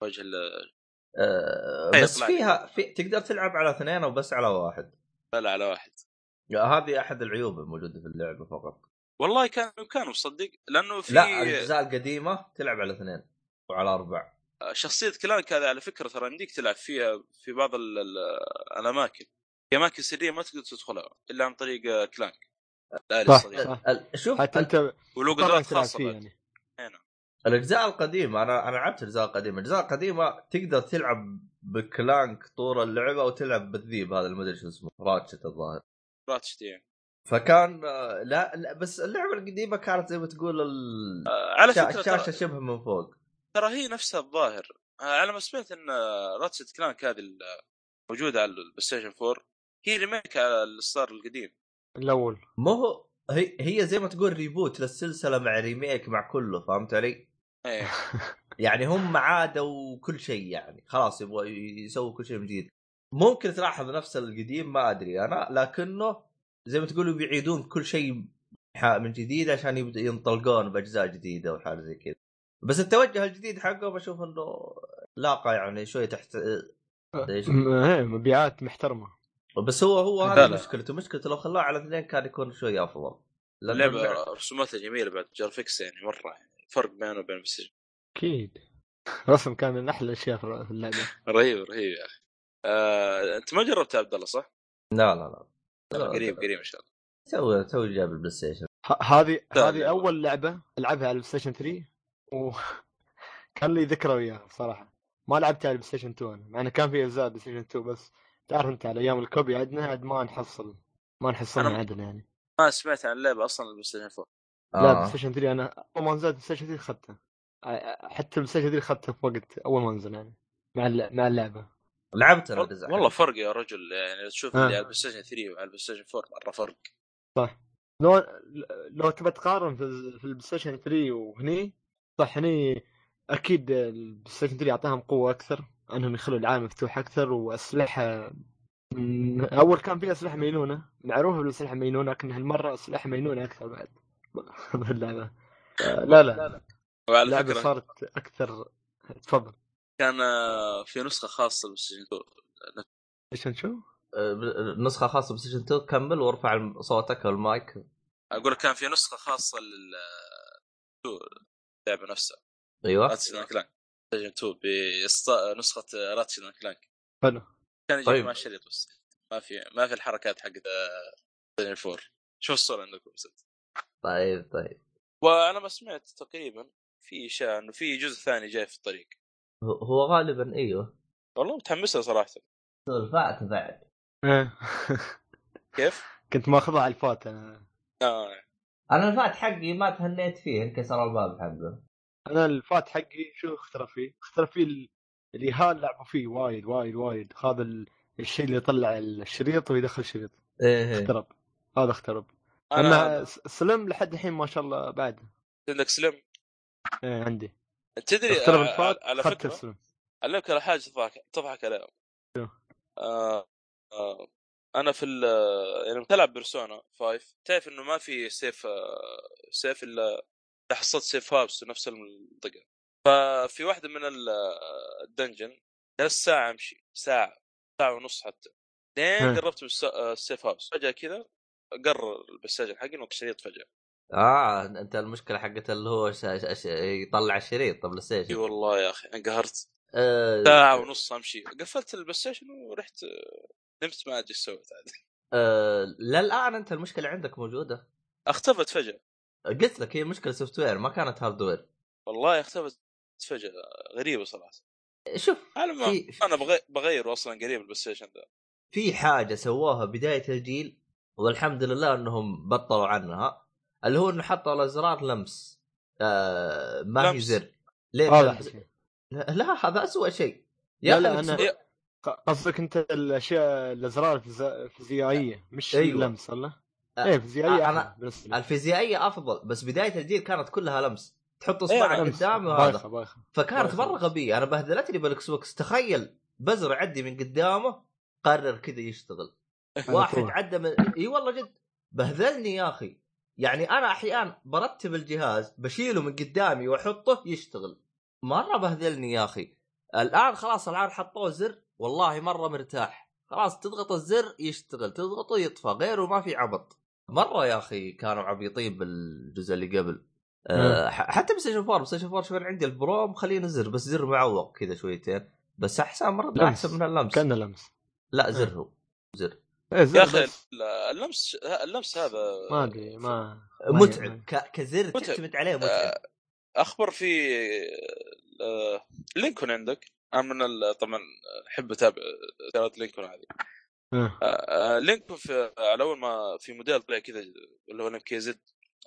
وجه ال- أه... بس. فيها في... تقدر تلعب على اثنين أو بس على واحد. لا على واحد. هذه أحد العيوب الموجودة في اللعبة فقط. والله كان بامكانه تصدق لأنه في لا الأجزاء القديمة تلعب على اثنين وعلى أربع. شخصية كلانك هذا على فكرة ترى يمديك تلعب فيها في بعض ال- ال- الأماكن. في أماكن سرية ما تقدر تدخلها إلا عن طريق كلانك. الالي صح، صح. شوف حتى أنت ولو قدرات خاصة يعني. الأجزاء القديمة أنا أنا لعبت الأجزاء القديمة، الأجزاء القديمة تقدر تلعب ب Clank طول اللعبة وتلعب بالذيب هذا اللي ما ادري شو اسمه Ratchet الظاهر. Ratchet يعني فكان لا, لا بس اللعبة القديمة كانت زي ما تقول ال... آه، على شا- فكره الشاشه شبه من فوق. ترى هي نفسها الظاهر. على ما سمعت إن Ratchet Clank هذه موجودة على ال PlayStation 4 هي remake على الستار القديم. الأول. مو هو هي هي زي ما تقول reboot للسلسلة مع remake مع كله فهمت علي؟ إيه. يعني هم عادوا كل شيء يعني خلاص يبغوا يسووا كل شيء من جديد. ممكن تلاحظ نفس القديم ما أدري أنا لكنه زي ما تقولوا بيعيدون كل شيء من جديد عشان يبدأ ينطلقون بأجزاء جديدة وحاجة زي كذا. بس التوجه الجديد حقه بشوف إنه لاقى يعني شوي تحت إيش؟ م- إيه، مبيعات محترمة. بس هو هو لا، هذه لا. مشكلته. مشكلته لو خلاه على اثنين كان يكون شوي أفضل. اللعبة اللعبة- رسوماتها جميلة بعد graphics يعني مرة يعني. فرق بينه وبين Play أكيد. رسم كان من أحلى الأشياء في اللعبة. رهيب رهيب يا أخي. آه، أنت ما جربت عبد الله صح؟ لا لا لا. قريب قريب إن شاء الله. تو تو جاب ال PlayStation. ه- هذه لا، هذه لا. أول لعبة ألعبها على ال PlayStation 3 و كان لي ذكرى وياها بصراحة. ما لعبتها على ال PlayStation 2 أنا. مع إنه كان في أجزاء PlayStation 2 بس تعرف انت على أيام ال copy عندنا؟ عاد ما نحصل ما نحصلها أنا- عدل يعني. ما سمعت عن اللعبة أصلا ال PlayStation 4 لا Play آه. Station 3 أنا أول ما نزلت PlayStation 3 اخذته حتى ال PlayStation 3 اخذته في وقت أول ما نزل يعني مع الل- مع اللعبة. لعبت أنا والله. فرق يا رجل يعني تشوف آه. اللي على ال PlayStation 3 وعلى ال PlayStation 4 مرة فرق. لو لو تبى تقارن في في ال PlayStation 3 وهني صح هني أكيد ال PlayStation 3 يعطيهم قوة أكثر. أنهم يخلوا العالم مفتوح أكثر وأسلحة أول كان في أسلحة مينونه معروفة بالأسلحة مينونه لكن هالمرة أسلحة مينونه أكثر بعد. آه، لا لا. وعلى اللعبة فكرة صارت أكثر. تفضل. كان آه، في نسخة خاصة 2 إيش نشوف؟ آه، نسخة خاصة Station 2 كمل وارفع صوتك أو المايك أقول لك كان في نسخة خاصة لل اللعبة نفسها. أيوه. Station 2 بيست... نسخة Ratchet and Clank. حلو. كان يجي طيب. مع الشريط بس. ما في ما في الحركات حقت Station 4 شوف الصورة عندكم بس طيب طيب. وأنا ما سمعت تقريبا في اشاعه انه في جزء ثاني جاي في الطريق. هو- هو غالبا إيوه. والله متحمس له صراحة. سولفات بعد. إيه. كيف؟ كنت ماخذها على الفات أنا. آه. أنا الفات حقي ما تهنيت فيه انكسر الباب حقه. أنا الفات حقي شو اخترف فيه؟ اخترف فيه ال- اللي هال لعبوا فيه وايد وايد وايد. هذا ال- الشيء اللي يطلع الشريط ويدخل الشريط. إيه اخترب. هذا اخترب. أما سلم لحد الحين ما شاء الله بعد. عندك سلم إيه عندي. تدري اخترب آه، الفات على فكرة السلم علمك على حاجة تضحك تضحك عليها. شو؟ آه آه أنا في ال يعني بتلعب Persona 5 تعرف إنه ما في save آه save إلا حصلت safe house في نفس المنطقة. ففي واحدة من ال- آه، ال dungeon جلست ساعة أمشي ساعة ساعة ونص حتى. لين. قربت من الس- آه، ال safe house فجأة كذا قرر البساجن حقي نط الشريط فجأة. آه أنت المشكلة حقت اللي هو ش... ش... ش... يطلع الشريط طب إي الستيشن والله يا أخي انقهرت آه... ساعة ونص أمشي. قفلت البلاي ستيشن ورحت آه، نمت ما أدري إيش سويت عاد. آه... للآن أنت المشكلة عندك موجودة. اختفت فجأة. قلت لك هي مشكلة software ما كانت hardware والله اختفت فجأة غريبة صراحة شوف في أنا بغي... بغيره أصلا قريب البلاي ستيشن ذا في حاجة سووها بداية الجيل والحمد لله إنهم بطلوا عنها اللي هو إنه حطوا الازرار لمس آه ما هي لمس. زر ليه هذا. لا, لا هذا اسوء شيء يا لا لا أنا قصدك أنت الأشياء الأزرار الفيز- الفيزيائية مش أيوة. اللمس ولا؟ آه، إيه فيزيائية آه، أنا- بالنسبة لي الفيزيائية أفضل بس بداية الجيل كانت كلها لمس. تحط إيه، اصبعك لمس. قدامي وهذا. فكانت مرة. غبية. أنا بهدلتني بالاكس بوكس تخيل بزر يعدي من قدامه قرر كذا يشتغل. على واحد. عدى من إي والله جد. بهذلني يا أخي. يعني أنا أحيانا برتب الجهاز بشيله من قدامي وأحطه يشتغل. مرة بهذلني يا أخي. الآن خلاص الآن حطوه زر. والله مرة مرتاح. خلاص تضغط الزر يشتغل تضغطه يطفى. غيره ما في عبط. مرة يا أخي كانوا عبيطين بالجزء اللي قبل. أه حتى بلاي 4 بلاي 4 شوف أنا عندي ال Pro مخلينه زر بس زر معوق كذا شويتين. بس أحسن مرة لمس. احسن من اللمس. كأنه لمس. لا زر هو. زر. زر يا أخي اللمس اللمس هذا ما أدري ما ما- متعب. كزر. تعتمد عليه متعب. آه، أخبر في آه، لينكون عندك. أنا من ال- طبعا أحب أتابع سيارات لينكون هذه. آه. آه، آه، لينكون في على أول ما في موديل طلع كذا اللي هو ال MKZ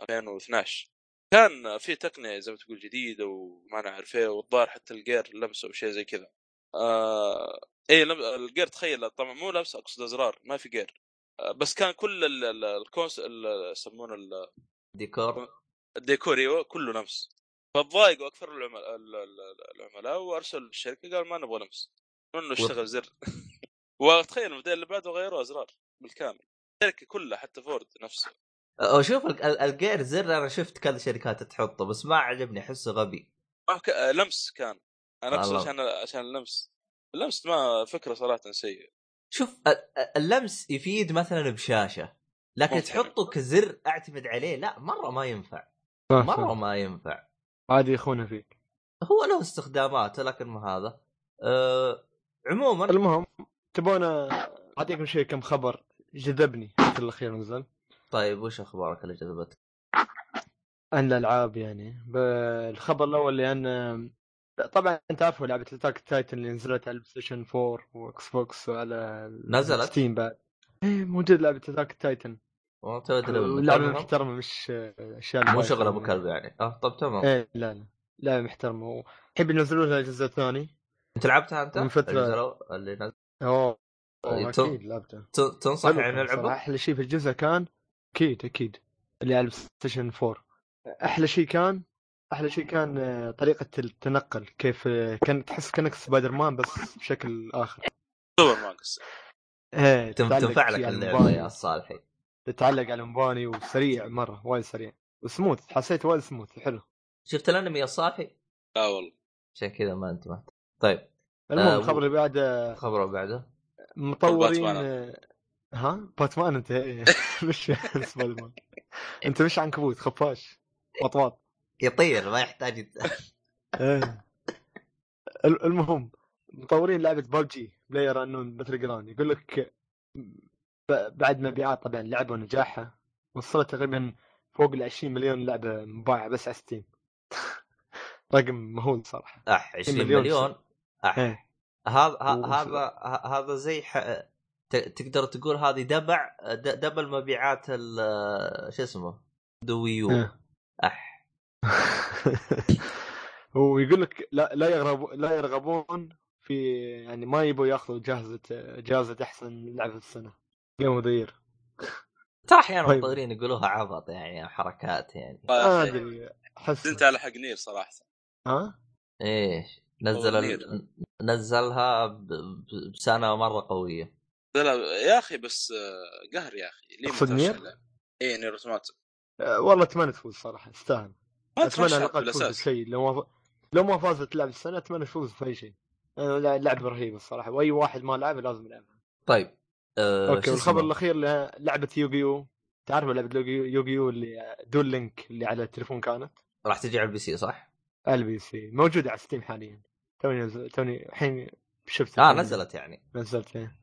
2012 كان في تقنية زي ما تقول جديدة وما نعرف إيه والظاهر حتى ال gear لمسه أو شيء زي كذا. آه اي. ال gear تخيل طبعا مو لمسه اقصد ازرار ما في gear. آه بس كان كل ال- ال- ال cons ال- يسمونه ال- ديكور. الديكور أيوه كله لمس. فتضايقوا أكثر العملاء ال- ال- العملاء وارسلوا للشركه قال ما نبغى لمس. انه اشتغل زر؟ وتخيل الموديل اللي بعده غيروا أزرار بالكامل. الشركة كلها حتى فورد نفسه. شوف ال- ال- ال gear زر أنا شفت كذا شركات تحطه بس ما عجبني أحسه غبي. ما ك... لمس كان. أنا اقصد. عشان عشان اللمس. اللمس ما فكرة صراحة سيء شوف ال- ال- اللمس يفيد مثلا بشاشة لكن ممكن. تحطه كزر أعتمد عليه لا مرة ما ينفع. صح، مرة صح. ما ينفع. عادي يخونه فيك. هو له استخداماته لكن ما هذا. أه عموما المهم تبون اعطيكم شيء كم خبر جذبني في الاخير نزل طيب وش أخبارك اللي جذبتك؟ عن الألعاب يعني. الخبر الأول لأن طبعا أنت عارفوا لعبة Attack Titan اللي نزلت على البلاي ستيشن 4 واكس بوكس وعلى نزلت؟ ستيم بعد. إيه موجود لعبة Attack Titan المهم، محترمة. مش أشياء مو شغل ابو يعني. كلب يعني. آه طب تمام. إيه لا لا. لعبة محترمة. الحين بينزلوا لها الجزء الثاني. أنت لعبتها أنت؟ من نزلوا- اللي نزل أوه أوه، تو- أكيد لعبته. تنصح يعني. نلعبه؟ أحلى شيء في الجزء كان أكيد أكيد اللي على ستيشن 4 أحلى شيء كان أحلى شيء كان آه، طريقة التنقل كيف آه، كان تحس كأنك سبايدر مان بس بشكل آخر. سوبر ماكس إيه تنفع لك اللعبة المباني، يا صالحي. تتعلق على المباني وسريع مرة وايد سريع. وسموث حسيت وايد سموث حلو. شفت الأنمي يا صالحي؟ لا والله. عشان كذا ما انتبهت. طيب. المهم آه، الخبر اللي بعده خبره بعده. مطورين باتمان. آه، ها؟ باتمان انت؟ إيه. مش سبايدر مان انت مش عنكبوت خفاش مطواط يطير ما يحتاج يت... إيه. ال- المهم مطورين لعبة PUBG PlayerUnknown's Battlegrounds يقول لك ب- بعد مبيعات طبعا اللعبه ونجاحها وصلت تقريبا فوق ال 20 مليون لعبة مباعه بس على ستيم رقم مهول صراحة. اح 20 مليون. مليون. إيه. هذا هذا هذا زي ح... ت- تقدر تقول هذه دبع د- دبل مبيعات ال شو اسمه؟ دويو إيه. اح ويقول لك لا لا يرغبون لا يرغبون في يعني ما يبوا ياخذوا جائزه جائزه أحسن لعبة السنة. جيم اوف ذا ترى أحيانا. المطورين يقولوها عبط يعني حركات يعني. ما ما أدري أحس. انت على حق Nier صراحة. ها؟ إيش؟ نزل ال... نزلها بسنة مرة قوية. لا يا أخي بس قهر يا أخي ليه تقصد Nier؟ إيه Nier Automata والله أتمنى تفوز صراحة تستاهل ما أتمنى على الاقل تفوز بشيء لو ما لو ما فازت لعبة السنة أتمنى تفوز في اي شيء. أه، لعبة رهيبة الصراحة وأي واحد ما لعبها لازم يلعبها. طيب أه okay والخبر اسمه؟ الأخير لعبة يوغيو. تعرف لعبة يوغيو اللي Duel Links اللي على التليفون كانت؟ راح تجي على ال PC صح؟ على ال PC موجودة على ستيم حاليا. توني نزل- توني الحين شفت آه نزلت يعني. نزلت إيه.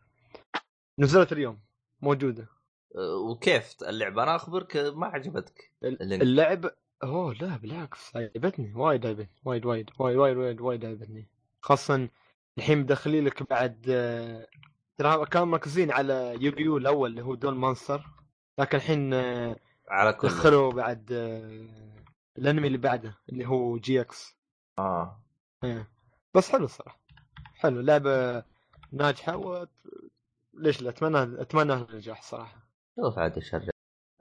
نزلت اليوم موجودة. أه وكيف؟ اللعبة؟ أنا أخبرك ما عجبتك. ال- اللينك. اللعب أوه لا بالعكس عجبتني وايد عجبتني وايد وايد وايد وايد وايد وايد عجبتني. خاصة الحين مدخلين لك بعد آه، ترى كانوا مركزين على يوغيو الأول اللي هو duel monster لكن الحين آه، على كل دخلوا بعد الأنمي اللي بعده اللي هو GX. آه. إيه. بس حلو الصراحة. حلو لعبة ناجحة و ليش لا أتمنى أتمنى النجاح صراحة. شوف عاد إيش.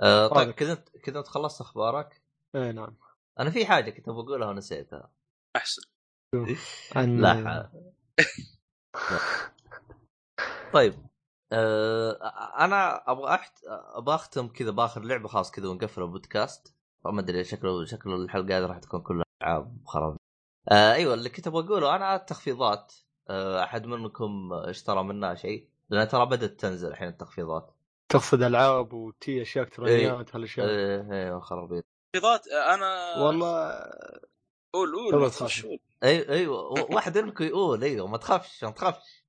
أه طيب. كذا أنت- كذا أنت خلصت أخبارك؟ إيه نعم. أنا في حاجة كنت بقولها ونسيتها أحسن. عن لا طيب أه أنا أبغى أحت... أبغى أختم كذا بآخر لعبة خلاص كذا ونقفل البودكاست. ما أدري شكله شكله الحلقة هذه راح تكون كلها ألعاب خراب آه أيوه اللي كنت أبغى أقوله أنا التخفيضات آه أحد منكم اشترى منها شيء؟ لأن ترى بدأت تنزل الحين التخفيضات. تقصد ألعاب وتي أشياء إلكترونيات هالأشياء. إيه إيه خرابيط. تخفيضات آه، أنا والله قول قول والله ما تخافش صح. قول أيوه أيوه واحد منكم يقول أيوه ما تخافش ما تخافش.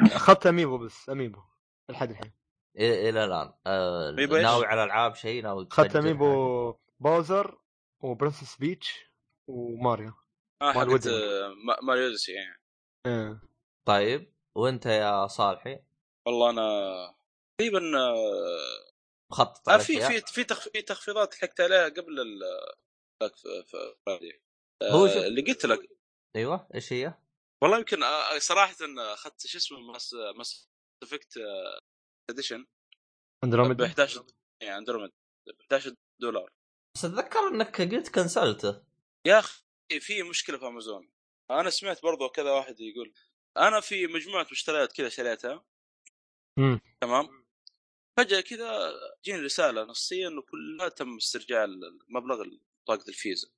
أخذت أميبو بس أميبو لحد الحين. إيه إلى الان آه؟ ناوي على ألعاب شيء ناوي أخذت؟ أميبو باوزر وبرنسس بيتش وماريو. آه مال أوديسي. آه، ما- ماريو أوديسي يعني إيه. طيب وأنت يا صالحي؟ والله أنا تقريبا آه، مخطط آه، في؟ في في تخ- في تخفيضات حكت عليها قبل ال آه، هو شوف- اللي قلت لك. أيوه إيش هي؟ والله يمكن آه، صراحة أخذت شو اسمه ماس ماس افكت اديشن ب اندروميدا 11 يعني اندروميد ب 11 دولار. بس أتذكر إنك قلت كنسلته. يا أخي في مشكلة في أمازون أنا سمعت برضو كذا واحد يقول أنا في مجموعة مشتريات كذا شريتها تمام فجأة كذا جيني رسالة نصيه انه كلها تم استرجاع المبلغ طاقة الفيزا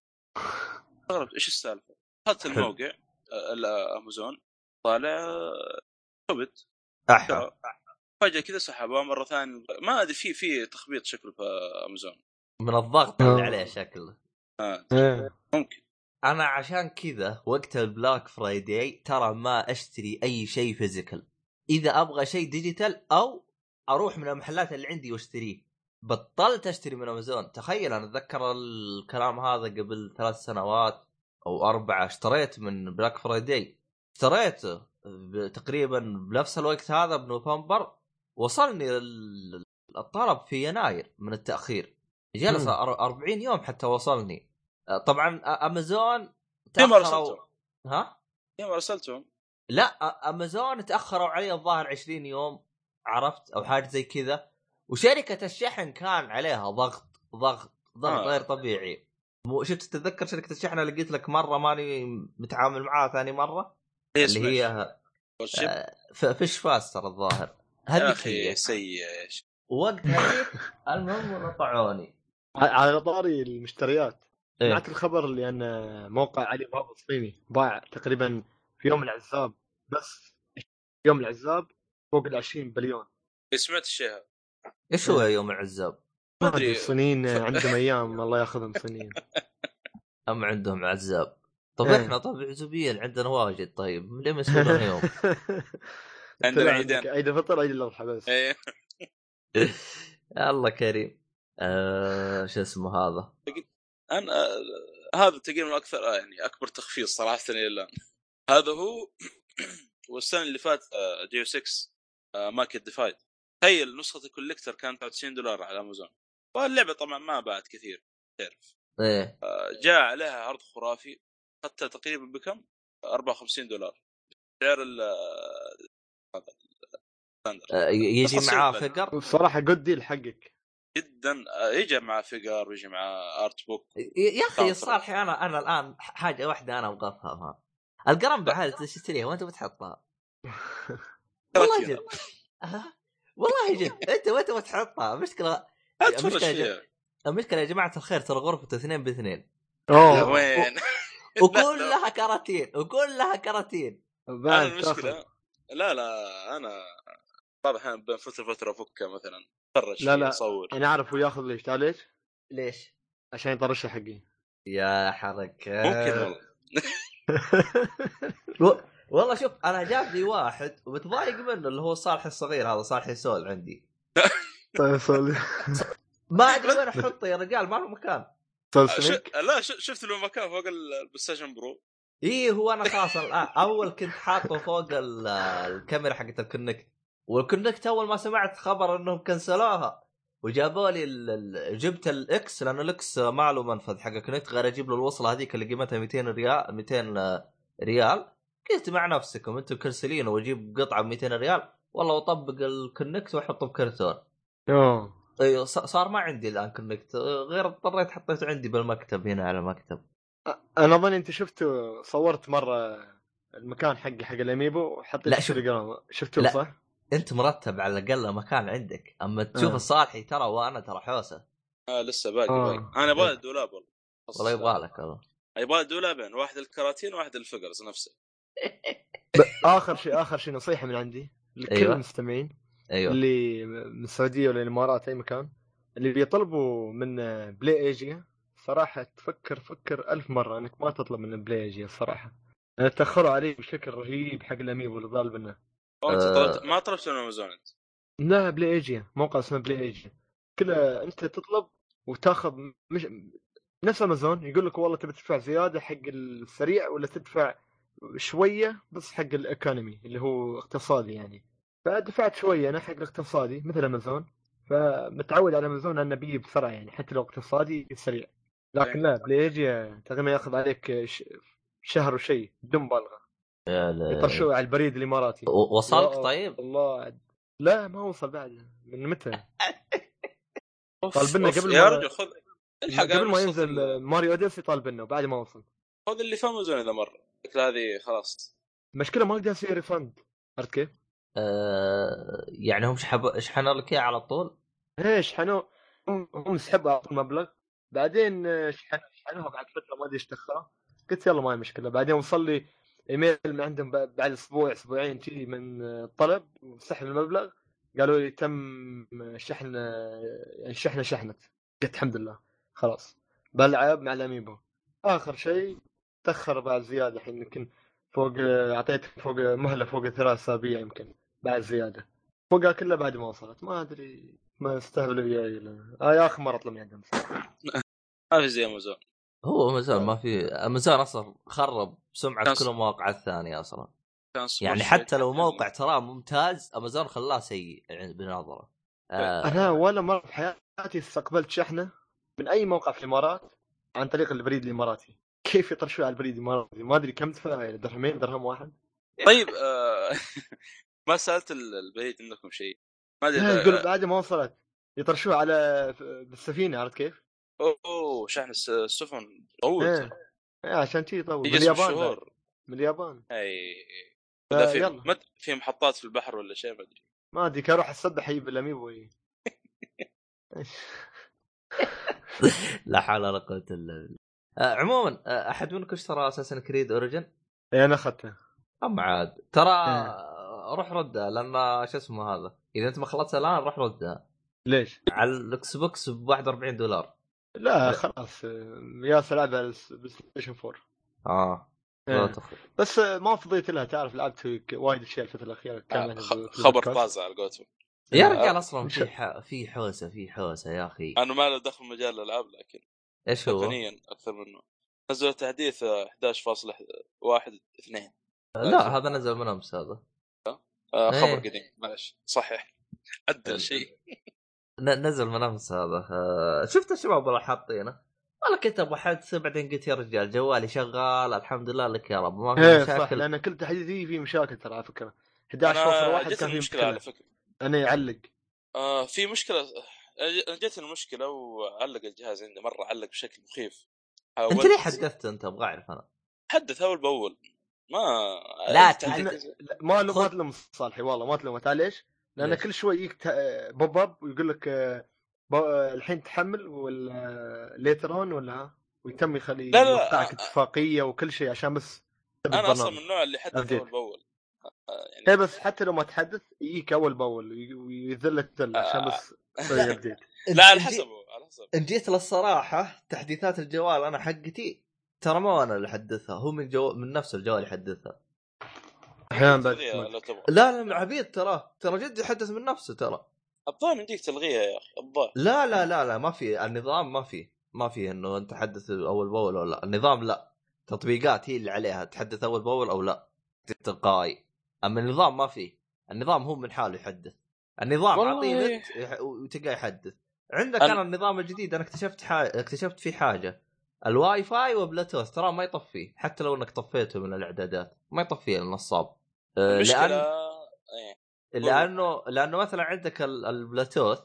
استغربت إيش السالفة؟ دخلت حلو. الموقع آه، الامازون طالع ثبت فجأة كذا سحبها مرة ثانية ما أدري في في تخبيط شكله في أمازون من الضغط اللي آه. عليه شكله آه. إيه. ممكن أنا عشان كذا وقت ال Black Friday ترى ما أشتري أي شيء physical. إذا أبغى شيء digital أو أروح من المحلات اللي عندي وأشتريه. بطلت أشتري من أمازون. تخيل أنا أتذكر الكلام هذا قبل ثلاث سنوات أو أربعة. اشتريت من Black Friday. اشتريته تقريبا بنفس الوقت هذا بنوفمبر وصلني ال- الطلب في يناير من التأخير. جلس مم. أر- 40 يوم حتى وصلني. طبعا أ- امازون في ما تاخروا ها؟ في ما رسلتهم؟ لا امازون تأخروا علي الظاهر 20 يوم عرفت؟ أو حاجة زي كذا. وشركة الشحن كان عليها ضغط ضغط ضغط آه. غير طبيعي. مو شفت تتذكر شركة الشحن اللي قلت لك مرة ماني متعامل معاها ثاني مرة؟ هي اللي هي فيش فاستر الظاهر. هذيك أخي سيء. وقت هذيك المهم قطعوني على طاري المشتريات. إيه. سمعت الخبر اللي أن موقع علي بابا الصيني باع تقريبا في يوم العزاب بس يوم العزاب فوق ال 20 بليون إيه، سمعت الشيء هذا إيش هو يوم العزاب؟ ما أدري. الصينيين عندهم أيام الله يأخذهم صينيين أم عندهم عزاب طيب إيه. إحنا طبع عزوبيين عندنا واجد طيب ليه ما يسوون يوم؟ عندنا عيدين. عيد الفطر عيد الأضحى بس الله كريم آه شو اسمه هذا أنا هذا تقريبا أكثر آه، يعني أكبر تخفيض صراحة إلى الآن. هذا هو والسنة اللي فاتت ديوس اكس مانكايند ديفايدد تخيل نسخة ال collector كانت 90 دولار على أمازون. واللعبة طبعا ما باعت كثير تعرف. إيه. آه، جاء عليها عرض خرافي اخذتها تقريبا بكم؟ 54 دولار. سعر ال آه، هذا يجي معاه. figure؟ بصراحه good deal حقك. جدا. آه، يجي مع figure ويجي مع art book. يا أخي. صالحي أنا أنا الآن حاجة واحدة أنا أبغى افهمها القرمبع هذه تشتريها وانت بتحطها والله جد. والله جد. أنت وانت بتحطها مشكلة فيها. المشكلة يا جماعة الخير ترى غرفته اثنين باثنين. أوه. وين؟ وكلها كراتين وكلها كراتين. المشكلة. لا لا أنا بعض الاحيان بين فتره فترة أفكها مثلا. اتفرج لا، لا. اصور أنا أعرف هو ياخذ ليش تعال ليش؟ ليش؟ عشان يطرشها حقي. يا حركة. ممكن والله. و... والله شوف أنا جاب لي واحد ومتضايق منه اللي هو صالح الصغير هذا صالح يسول عندي. طيب solid ما أدري وين أحطه يا رجال ما له مكان. solid ش... سنيك لا ش... شفت له مكان فوق البلاي ستيشن برو؟ إيه هو أنا خلاص أول كنت حاطه فوق ال- الكاميرا حقت الكونكت. والكونكت أول ما سمعت خبر إنهم كنسلوها. وجابوا لي ال- جبت الاكس لأنه الاكس ما له منفذ. حق كونكت غير أجيب له الوصلة هذيك اللي قيمتها 200 ريال 200 ريال. قلت مع نفسكم أنتم كنسلين وأجيب قطعة ب 200 ريال. والله واطبق الكونكت وأحطه بكرتون. أوه. أيوه صار ما عندي الآن كونكت غير اضطريت حطيته عندي بالمكتب هنا على المكتب. أنا أظن أنت شفته صورت مرة المكان حقي حق الأميبو وحطيت لا، شوف. شفته لا. صح؟ انت مرتب على الأقل مكان عندك أما تشوف آه. الصالحي ترى وأنا ترى حوسة. آه لسه باقي آه. باقي. أنا يبغى الدولاب والله. والله يبغى لك والله. يبغى الدولابين واحد الكراتين وواحد ال figures نفسه. آخر شيء آخر شيء نصيحة من عندي لكل أيوة. المستمعين أيوه. اللي من السعودية ولا الإمارات أي مكان اللي بيطلبوا من بلاي إيجا صراحة تفكر فكر ألف مرة إنك ما تطلب من بلاي إيجا الصراحه تاخروا عليه بشكل رهيب حق الاميبو اللي ضال منه أنت آه. طلبت ما طلبت من امازون انت لا بلاي ايجا موقع اسمه بلاي ايجا كله أنت تطلب وتاخذ مش نفس امازون يقول لك والله تبي تدفع زيادة حق السريع ولا تدفع شوية بس حق ال economy اللي هو اقتصادي يعني. فدفعت شوية أنا حق الاقتصادي مثل امازون فمتعود على امازون إنه بيجي بسرعة يعني حتى لو اقتصادي سريع. لكن لا بلاي ايجا تقريبا ياخذ عليك ش- شهر وشيء بدون مبالغة. يطرشوه على البريد الإماراتي و- وصلت يا طيب؟ الله. لا ما وصل بعد من متى؟ طالبنا قبل يا ما- رجل خذ الحق قبل ما ينزل ماريو أوديسي طالب منه بعد ما وصل خذ اللي في امازون اذا له هذه خلاص المشكلة ما أقدر أسوي ريفند عرفت كيف؟ آه يعني هم شحب... شحنوا لك إياه على طول؟ إيه شحنوه هم هم سحبوا على طول مبلغ بعدين آه، شحن شحنوها بعد فترة ما أدري إيش تأخروا قلت يلا ما هي مشكلة بعدين وصل لي إيميل من عندهم بعد أسبوع أسبوعين كذي من آه، الطلب وسحب المبلغ قالوا لي تم شحن آه، يعني شحنه شحنت قلت الحمد لله. خلاص. بلعب مع الأميبو. آخر شيء تأخر بعد زيادة الحين يمكن فوق آه، أعطيت فوق مهلة فوق ثلاث أسابيع يمكن بعد زيادة. فوقها كلها بعد ما وصلت. ما أدري ما استهبلوا وياي لا آه يا أخي مرة اطلب من عندهم. ما في زي أمازون. هو امازون ما في امازون أصلا خرب سمعة كل المواقع الثانية أصلا. يعني. حتى لو موقع تراه ممتاز امازون خلاه سيء يعني بنظرة. آه. أنا ولا مرة في حياتي استقبلت شحنة من أي موقع في الإمارات عن طريق البريد الإماراتي. كيف يطرشوا على البريد الإماراتي؟ ما أدري كم دفع يعني درهمين درهم واحد. طيب آه ما سألت ال- البريد عندكم شيء؟ ما أدري بعد ما وصلت. يطرشوها على بالسفينة عرفت كيف؟ أوه شحن الس- السفن. طول. إيه. إيه، عشان كذي يطول من اليابان. بالشهور من اليابان. أي لا في يلا. ما في محطات في البحر ولا شيء ما أدري. ما أدري كان أروح أسبح أجيب الاميبو. لا حول ولا قوة إلا بالله. آه عموما آه أحد منكم اشترى اساسن كريد اوريجن؟ إيه أنا أخذته. اما عاد. ترى إيه. روح ردها لأن شو اسمه هذا؟ إذا أنت ما خلصتها الآن روح ردها ليش؟ على الإكس بوكس ب 41 دولار. لا خلاص يا العب على الس- بلاي ستيشن 4 آه. لا إيه. بس ما فضيت لها تعرف لعبت وايد أشياء الفترة الأخيرة كان آه، خ- في خبر. طازه على قولتهم. يا آه، رجال أصلا في ح... في حوسة في حوسة يا أخي. أنا ما له دخل مجال الألعاب لكن إيش هو؟ تقنيا أكثر منه. نزلوا تحديث آه، 11.1 2 لا هذا نزل من أمس هذا. آه إيه. خبر قديم معلش. صحح عدل شيء. نزل من أمس هذا. آه... شفت الشباب والله حاطينه. والله كنت أبغى حدث بعدين قلت يا رجال جوالي شغال الحمد لله لك يا رب. ما في صح مشاكل. لأن كل تحديث يجي فيه مشاكل ترى على فكرة. أنا 11.1 جت كان فيه المشكلة على مشكلة. فكرة. أنا يعلق. آه في مشكلة أنا جت المشكلة وعلق الجهاز عندي مرة علق بشكل مخيف. أنت ليه حدثت أنت؟ أبغى أعرف أنا. حدث أول بأول. ما لا، ما لو ما خذ- تلوم صالحي والله ما تلوم. تعال ليش؟ لأن؟ كل شوي يجيك ت- pop up ويقول لك آه، ب- آه، الحين تحمل ولا later on ولا؟ ويتم يخلي لا، لا، يوقعك آه، اتفاقية وكل شيء عشان بس أنا أصلا. من النوع اللي حدث update. اول باول آه، يعني إيه بس حتى لو ما تحدث يجيك أول بأول وي- ويذلك ذل عشان آه. بس update لا على حسبه على حسب ان جيت للصراحه تحديثات الجوال أنا حقتي ترى مو أنا اللي حدثها هو من جو من نفس الجوال يحدثها أحيانا بعد لا لا عبيد ترى ترى جد يحدث من نفسه ترى. الظاهر يمديك تلغيها يا أخي الظاهر. لا لا لا لا ما في. النظام ما في. ما في إنه أنت تحدث أول بأول ولا لا. النظام لا. تطبيقات هي اللي عليها تحدث أول بأول أو لا. تلقائي. أما النظام ما فيه النظام هو من حاله يحدث. النظام اعطيه نت يح- وتلقاه يحدث. عندك أنا- أنا النظام الجديد أنا اكتشفت حاجة اكتشفت فيه حاجة. الواي فاي وبلوتوث ترى ما يطفيه حتى لو إنك طفيته من الإعدادات ما يطفيه النصاب المشكلة لأن إيه. لأنه لأنه مثلا عندك ال- البلوتوث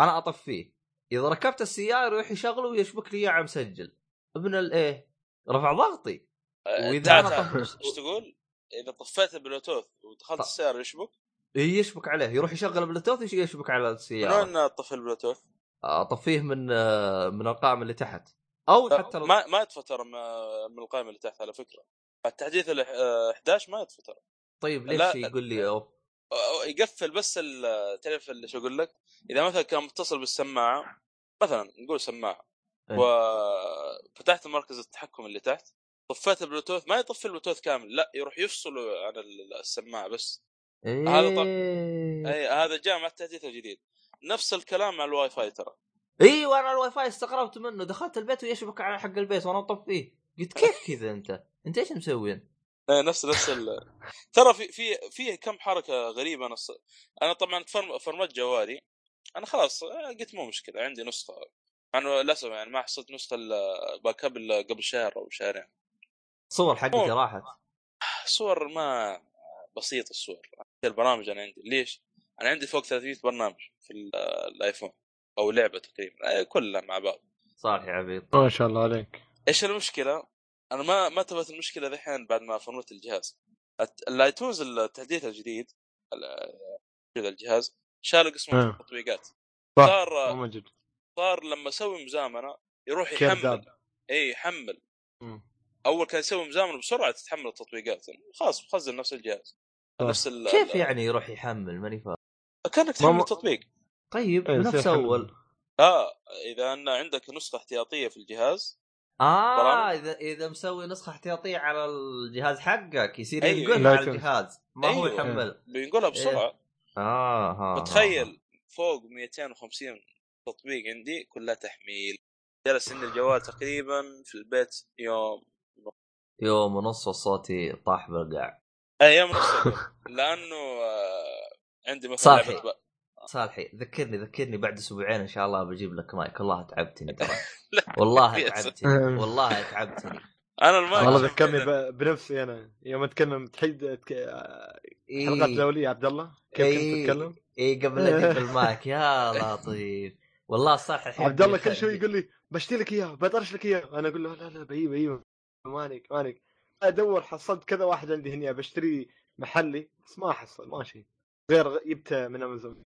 أنا أطفيه إذا ركبت السيارة يروح يشغله ويشبك لي إياه مسجل ابن الايه رفع ضغطي آه، طف- إيش إيش تقول؟ إذا طفيت البلوتوث ودخلت طف. السيارة يشبك إيه، يشبك عليه يروح يشغل البلوتوث يش- يشبك على من السيارة وين طفي البلوتوث؟ أطفيه من من القائمة اللي تحت أو حتى لو ما ما يطفى ترى من القائمة اللي تحت على فكرة التحديث ال 11 ما يطفى ترى طيب لا، ليش يقول لي. أو- يقفل بس تعرف اللي شو أقول لك؟ إذا مثلا كان متصل بالسماعة مثلا نقول سماعة إيه. وفتحت مركز التحكم اللي تحت طفيت البلوتوث ما يطفي البلوتوث كامل لا يروح يفصله عن ال- السماعة بس هذا طب- إيه. اي هذا جاء مع التحديث الجديد نفس الكلام مع الواي فاي ترى أيوه أنا الواي فاي استغربت منه دخلت البيت ويشبك على حق البيت وأنا مطفيه قلت كيف كذا أنت؟ أنت إيش مسوين؟ إيه، نفس نفس ال... ترى في في في كم حركة غريبة. أنا ص... أنا طبعا فرم... فرمت جوالي. أنا خلاص آه، قلت مو مشكلة عندي نسخة. أنا للأسف يعني ما حصلت نسخة ال backup إلا قبل شهر أو شهرين. صور حقتي أوه. راحت. صور ما بسيط الصور. البرامج أنا عندي. ليش؟ أنا عندي فوق 300 برنامج في ال- الآيفون أو لعبة تقريبا. آه، كلها مع بعض. صالح يا عبيد. ما شاء الله عليك. إيش المشكلة؟ أنا ما ما تبت المشكلة ذحين بعد ما فرمت الجهاز. الايتونز التحديث الجديد كذا الجهاز شالوا قسم آه. التطبيقات. صار موجود. صار لما أسوي مزامنة يروح يحمل. إي يحمل. مم. أول كان يسوي مزامنة بسرعة تتحمل التطبيقات. خلاص مخزن نفس الجهاز. آه. نفس ال كيف يعني يروح يحمل؟ ماني فاهم. كأنك تحمل التطبيق. طيب إيه، نفس. أول. لا إذا أن عندك نسخة احتياطيه في الجهاز آه برامج. اذا إذا مسوي نسخة احتياطية على الجهاز حقك يصير أيوة. ينقلها على. الجهاز ما هو أيوة. يحمل بينقلها بسرعة آه ها متخيل فوق 250 تطبيق عندي كلها تحميل جلس عندي الجوال تقريبا في البيت يوم يوم ونص وصوتي طاح بالقاع أيام نص اليوم. لأنه آه، عندي مثلا صالحي. لعبة. صالحي ذكرني ذكرني بعد أسبوعين إن شاء الله بجيب لك مايك. والله تعبتني ترى. والله تعبتني والله تعبتني. أنا المايك والله ذكرني بنفسي أنا. يوم أتكلم تحيد. حلقات الأولية عبد الله. كيف كنت إيه. تتكلم؟ إي قبل لا أجيب المايك يا لطيف. والله صح الحين عبد الله كل شوي يقول لي بشتري لك اياه بطرش لك اياه أنا أقول له لا لا بجيب بجيب مانك مانك أدور حصلت كذا واحد عندي هنا بشتري محلي بس ما احصل ماشي غير جبته من امازون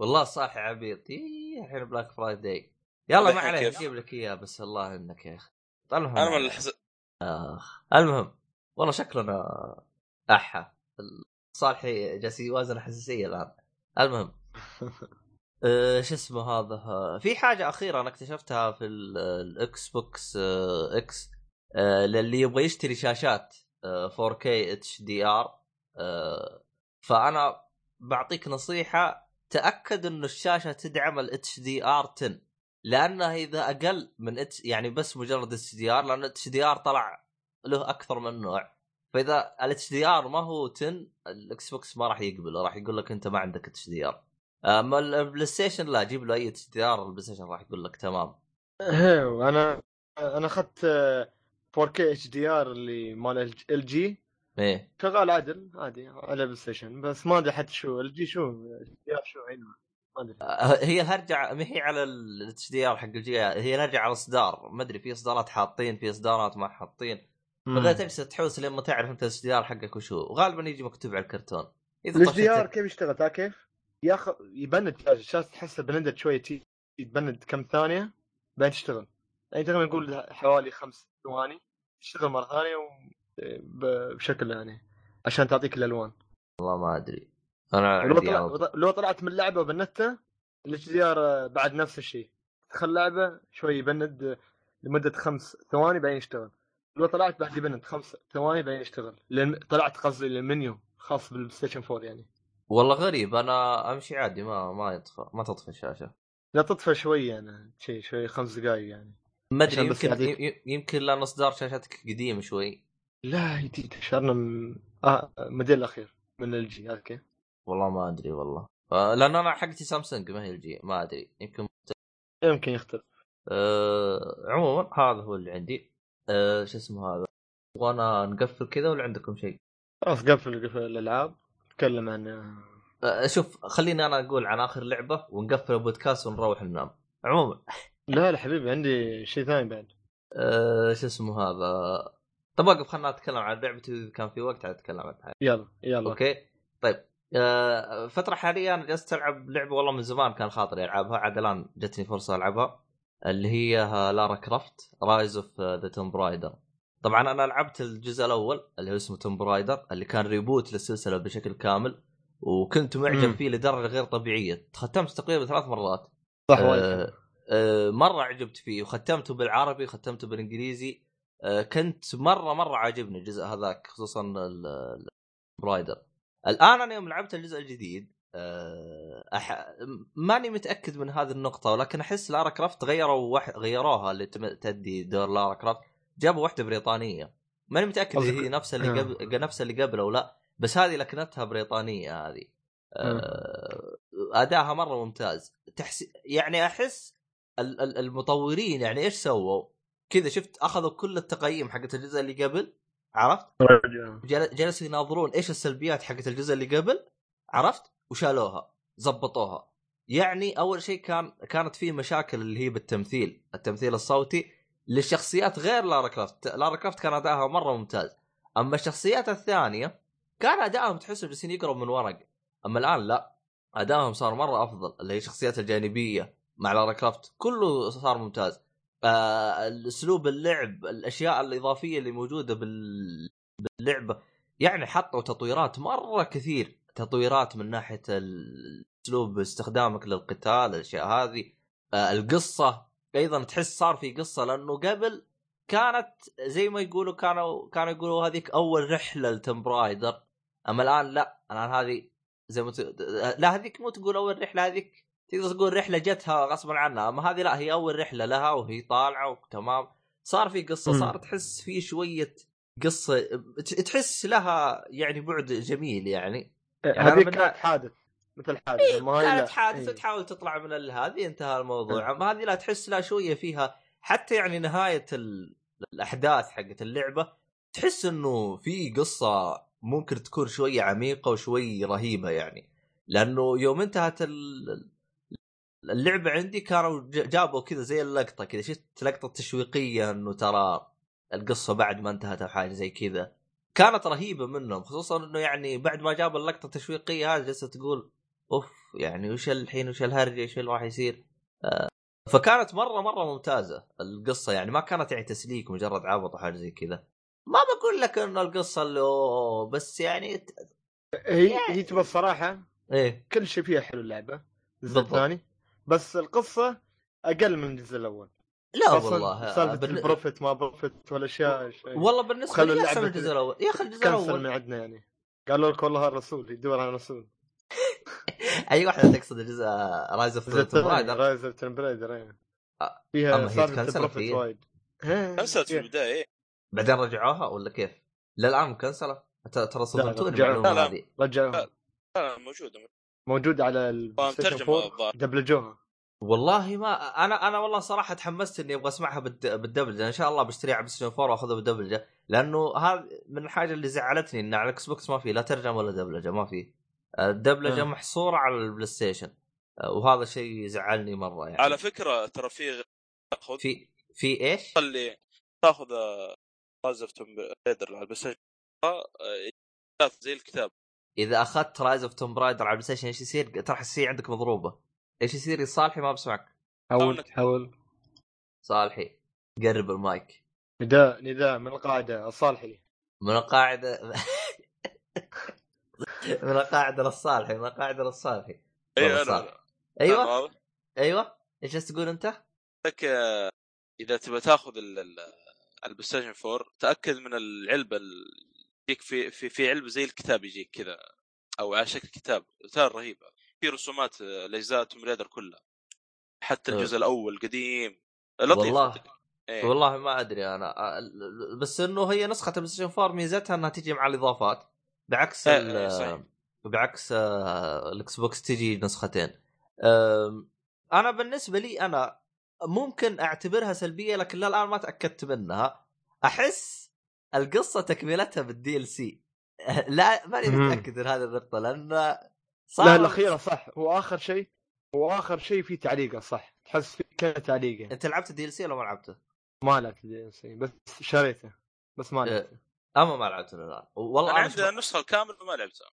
والله صح يا عبيط. إيه، الحين بلاك فرايداي يلا ما الحين عليه كيف؟ نجيب لك إياه بس الله إنك يا أخي. المهم أنا من الحز... المهم والله شكلنا أحا. صالحي جالس يوازن حساسية الآن. المهم أه شو اسمه هذا؟ آه، في حاجة أخيرة أنا اكتشفتها في ال- ال Xbox آه، X آه، للي يبغى يشتري شاشات آه، 4K HDR فأنا بعطيك نصيحة تأكد إنه الشاشة تدعم ال HDR 10 لأنه إذا أقل من H يعني بس مجرد HDR لأن ال HDR طلع له أكثر من نوع. فإذا ال HDR ما هو 10 ال Xbox ما راح يقبله راح يقول لك أنت ما عندك HDR أما ال PlayStation لا جيب له أي HDR ال PlayStation راح يقول لك تمام. أنا أنا أخذت آه، 4K HDR اللي مال LG إيه. شغال عدل عادي على PlayStation بس ما ادري حتى شو LG شو R شو عينه ما أدري. هي الهرجة ما هي على ال H DR حق ال LG هي الهرجة على الاصدار ما أدري في اصدارات حاطين في اصدارات ما حاطين. فغير تجلس تحوس لما تعرف أنت ال HDR حقك وشو وغالبا يجي مكتوب على الكرتون. ال HDR كيف يشتغل؟ تعرف كيف؟ ياخذ يبند الشاشة الشاشة تحسها بندت شوية تبند كم ثانية بعدين تشتغل. يعني تقريبا نقول حوالي خمس ثواني تشتغل مرة ثانية بشكل يعني عشان تعطيك الألوان. والله ما أدري. أنا لو, طلع... لو طلعت من لعبة وبندتها ال HDR بعد نفس الشيء. تدخل لعبة شوي يبند لمدة خمس ثواني بعدين يشتغل. لو طلعت بعد يبند خمس ثواني بعدين يشتغل. لأن طلعت قصدي للمنيو خاص بال PlayStation 4 يعني. والله غريب. أنا أمشي عادي ما ما يطفى ما تطفى الشاشة. لا تطفى شوي أنا شيء شوي خمس دقائق يعني. ما أدري يمكن يمكن لأن اصدار شاشتك قديم شوي. لا جديد شهرنا من آه الموديل الأخير من LG عارف كيف؟ والله ما أدري والله. آه لأن أنا حقتي سامسونج ما هي LG ما أدري. يمكن يمكن يختلف. آه عموما هذا هو اللي عندي. آه شو اسمه هذا؟ وأنا نقفل كذا ولا عندكم شيء؟ خلاص قفل قفل الألعاب. نتكلم عن آه شوف خليني أنا أقول عن آخر لعبة ونقفل البودكاست ونروح ننام. عموما لا لا حبيبي عندي شيء ثاني بعد. آه شو اسمه هذا؟ طب وقف خلنا نتكلم عن لعبتي إذا كان في وقت اتكلم عنها. يلا يلا. okay؟ طيب آه فترة حاليا أنا جلست العب لعبة والله من زمان كان خاطري ألعبها عاد الآن جتني فرصة ألعبها اللي هي Lara Croft Rise of the Tomb Raider طبعا أنا لعبت الجزء الأول اللي هو اسمه Tomb Raider اللي كان reboot للسلسلة بشكل كامل وكنت معجب. فيه لدرجة غير طبيعية. ختمت تقريبا ثلاث مرات. صح آه آه مرة عجبت فيه وختمته بالعربي ختمته بالإنجليزي. آه كنت مرة مرة عاجبني الجزء هذاك خصوصا ال- ال- برايدر الآن أنا يوم لعبت الجزء الجديد آه، أح... ماني متأكد من هذه النقطة ولكن أحس لارا كرافت غيروا وح... غيروها اللي تم... تدي دور لارا كرافت. جابوا واحدة بريطانية. ماني متأكد إذا هي نفس اللي آه. قبل نفس اللي قبل أو لأ بس هذه لكنتها بريطانية هذه. آه، ادائها مرة ممتاز. تحس يعني أحس ال- ال- المطورين يعني إيش سووا؟ كذا شفت أخذوا كل التقييم حقت الجزء اللي قبل عرفت؟ جل- جلسوا يناظرون إيش السلبيات حقت الجزء اللي قبل عرفت؟ وشالوها زبطوها. يعني أول شيء كان كانت فيه مشاكل اللي هي بالتمثيل التمثيل الصوتي للشخصيات غير لارا كرافت. لارا كرافت كان ادائها مرة ممتاز. أما الشخصيات الثانية كان ادائهم تحسهم جالسين يقروا من ورق. أما الآن لا ادائهم صار مرة أفضل اللي هي الشخصيات الجانبية مع لارا كرافت. كله صار ممتاز. اسلوب اللعب الأشياء الإضافية اللي موجودة بال... باللعبه يعني حطوا تطويرات مرة كثير. تطويرات من ناحية اسلوب استخدامك للقتال الأشياء هذه. آه القصة أيضا تحس صار في قصة لأنه قبل كانت زي ما يقولوا كانوا كانوا يقولوا هذيك أول رحلة لتمبرايدر أما الآن لا الآن هذه زي ما ت... لا هذيك مو تقول أول رحلة هذيك تقدر تقول رحلة جتها غصبا عنها أما هذه لا هي أول رحلة لها وهي طالعة وتمام. صار في قصة صار تحس في شوية قصة تحس لها يعني بعد جميل يعني, يعني هذه كانت حادث مثل حادث إيه ما كانت حادث إيه. تحاول تطلع من هذه انتهى الموضوع. إيه. أما هذه لا تحس لها شوية فيها حتى يعني نهاية ال... الأحداث حقت اللعبة تحس إنه في قصة ممكن تكون شوية عميقة وشوي رهيبة يعني. لأنه يوم انتهت اللعبة عندي كانوا جابوا كذا زي اللقطة كذا شفت لقطة تشويقية إنه ترى القصة بعد ما انتهت أو حاجة زي كذا. كانت رهيبة منهم خصوصا إنه يعني بعد ما جاب اللقطة التشويقية هذه جالسه تقول أوف يعني وش الحين وش الهرجة إيش اللي راح يصير؟ آه فكانت مرة مرة ممتازة القصة يعني ما كانت يعني تسليك مجرد عبط وحاجه زي كذا. ما بقول لك انه القصة اللي أوه بس يعني هي يعني... هي تبى الصراحة إيه. كل شيء فيها حلو اللعبة الثاني بس القصة أقل من الجزء الأول. لا والله سالفة بن... ال prophet ما prophet والأشياء والله بالنسبة لي أحسن من الجزء الأول. يا أخي الجزء الأول. من عندنا يعني. قالوا لك والله الرسول يدور على الرسول. أي واحدة تقصد الجزء Rise of Rise of Tomb Raider فيها سالفة بروفيت وايد. كنسلت في البداية إيه. بعدين رجعوها ولا كيف؟ للآن مكنسله ترى صدمتوني بالمعلومة هذه. رجعوها. لا موجودة. موجوده على البلاي دبلجوها والله ما أنا أنا والله صراحة تحمست إني أبغى أسمعها بالدبلجه إن شاء الله بشتريها على بلاي 4 وأخذها بالدبلجه لأنه هذا من الحاجة اللي زعلتني إن على ال Xbox ما في لا ترجمة ولا دبلجه ما في. الدبلجه أه. محصورة على ال PlayStation وهذا شيء زعلني مرة يعني. على فكرة ترى في تاخذ في في إيش؟ خلي تاخذ Rise of Tomb Raider على ال PlayStation زي الكتاب. إذا أخذت Rise of Tomb Raider على ال PlayStation إيش يصير؟ ترى السي عندك مضروبة. إيش يصير؟ يا صالحي؟ ما بسمعك. حاول حاول. صالحي. قرب المايك. نداء نداء من القاعدة الصالحي. من القاعدة. من القاعدة للصالحي من القاعدة للصالحي. أيوه. أنا أيوه أيوه. إيش تقول أنت؟ لك إذا تبغى تاخذ ال PlayStation 4 تأكد من العلبة يجيك في في في علبه زي الكتاب يجيك كذا أو على شكل كتاب. ترى رهيبه في رسومات الأجزاء Tomb Raider كلها. حتى الجزء الأول قديم لطيف والله إيه. والله ما أدري أنا. بس إنه هي نسخة ال PlayStation 4 ميزتها إنها تجي مع الإضافات. بعكس إيه صحيح. بعكس ال Xbox تجي نسختين. أنا بالنسبة لي أنا ممكن أعتبرها سلبية لكن للآن ما تأكدت منها. أحس القصة تكملتها بال DLC لا ماني متأكد من هذه النقطة لأن صار لا الأخيرة صح. هو آخر شيء هو آخر شيء في تعليقة صح. تحس في كذا تعليقة. أنت لعبت ال DLC ولا ما لعبته؟ ما لعبت ال DLC بس شريته. بس ما لعبته. أما ما لعبته الان والله أنا عندي النسخه الكامله وما لعبتها.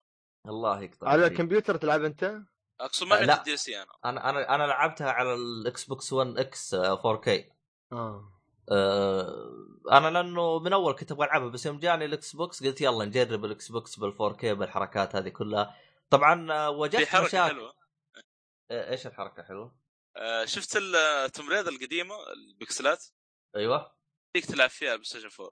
الله يقطع على الكمبيوتر تلعب أنت؟ أقصد ما لعبت ال DLC أنا. أنا أنا أنا لعبتها على ال Xbox One X 4K آه آه. أنا لأنه من أول كنت أبغى ألعبها بس يوم جاني ال Xbox قلت يلا نجرب ال Xbox بال 4K بالحركات هذه كلها طبعا آه، وجدت في حركة مشاكل. حلوة إيش الحركة حلوة؟ آه شفت ال Tomb Raider القديمة البكسلات؟ أيوه فيك تلعب فيها PlayStation 4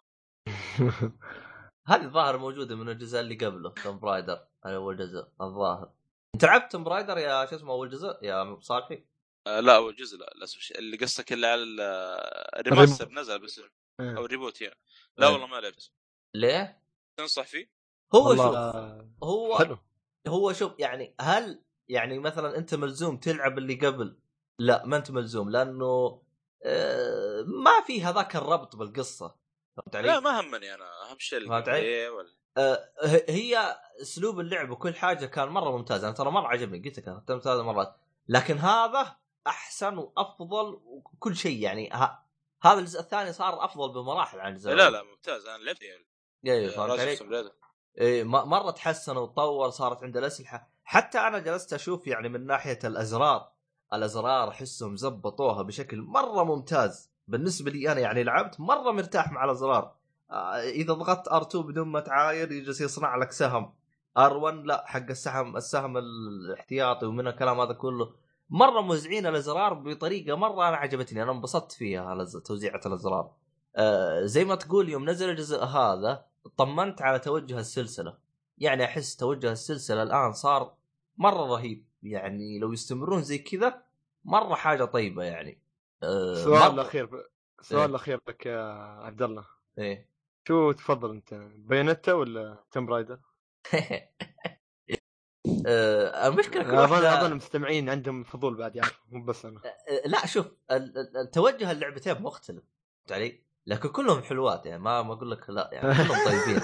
هذه الظاهر موجودة من الجزء اللي قبله Tomb Raider أول جزء الظاهر أنت لعبت Tomb Raider يا شو اسمه أول جزء يا صالحي؟ آه لا اول جزء لا للأسف اللي قصدك اللي على ال remaster نزل بس إيه. أو ال reboot يعني. لا والله ما لعبت. ليه؟ تنصح فيه؟ هو شوف هو حلو. هو شوف يعني هل يعني مثلا أنت ملزوم تلعب اللي قبل؟ لا ما أنت ملزوم لأنه آه، ما في هذاك الربط بالقصة. فهمت علي؟ لا ما همني أنا. أهم شيء فهمت علي؟ ولا... آه، هي أسلوب اللعب وكل حاجة كان مرة ممتاز. أنا ترى مرة عجبني قلت لك ختمت ثلاث مرات لكن هذا أحسن وأفضل وكل شيء يعني. ها هذا الجزء الثاني صار أفضل بمراحل عن الجزء لا لا ممتاز. أنا لعبت يعني. أيوه فهمت علي؟ إيه مرة تحسن وتطور صارت عنده الأسلحة. حتى أنا جلست أشوف يعني من ناحية الأزرار الأزرار أحسهم زبطوها بشكل مرة ممتاز. بالنسبة لي أنا يعني لعبت مرة مرتاح مع الأزرار. آه، إذا ضغطت R2 بدون ما تعاير يجلس يصنع لك سهم. R1 لا حق السهم السهم الاحتياطي ومن الكلام هذا كله. مرة موزعين الأزرار بطريقة مرة أنا عجبتني أنا انبسطت فيها توزيعه الأزرار. آه زي ما تقول يوم نزل الجزء هذا طمنت على توجه السلسلة. يعني أحس توجه السلسلة الآن صار مرة رهيب. يعني لو يستمرون زي كذا مرة حاجة طيبة يعني. آه السؤال مرة- الأخير السؤال إيه. الأخير لك يا عبد الله. إيه. شو تفضل أنت Bayonetta ولا Tomb Raider؟ آه المشكلة كل اظن المستمعين عندهم فضول بعد يعرفوا مو بس أنا. آه، لا شوف ال- ال- التوجه اللعبتين مختلف فهمت علي؟ لكن كلهم حلوات يعني ما ما أقول لك لا يعني كلهم طيبين.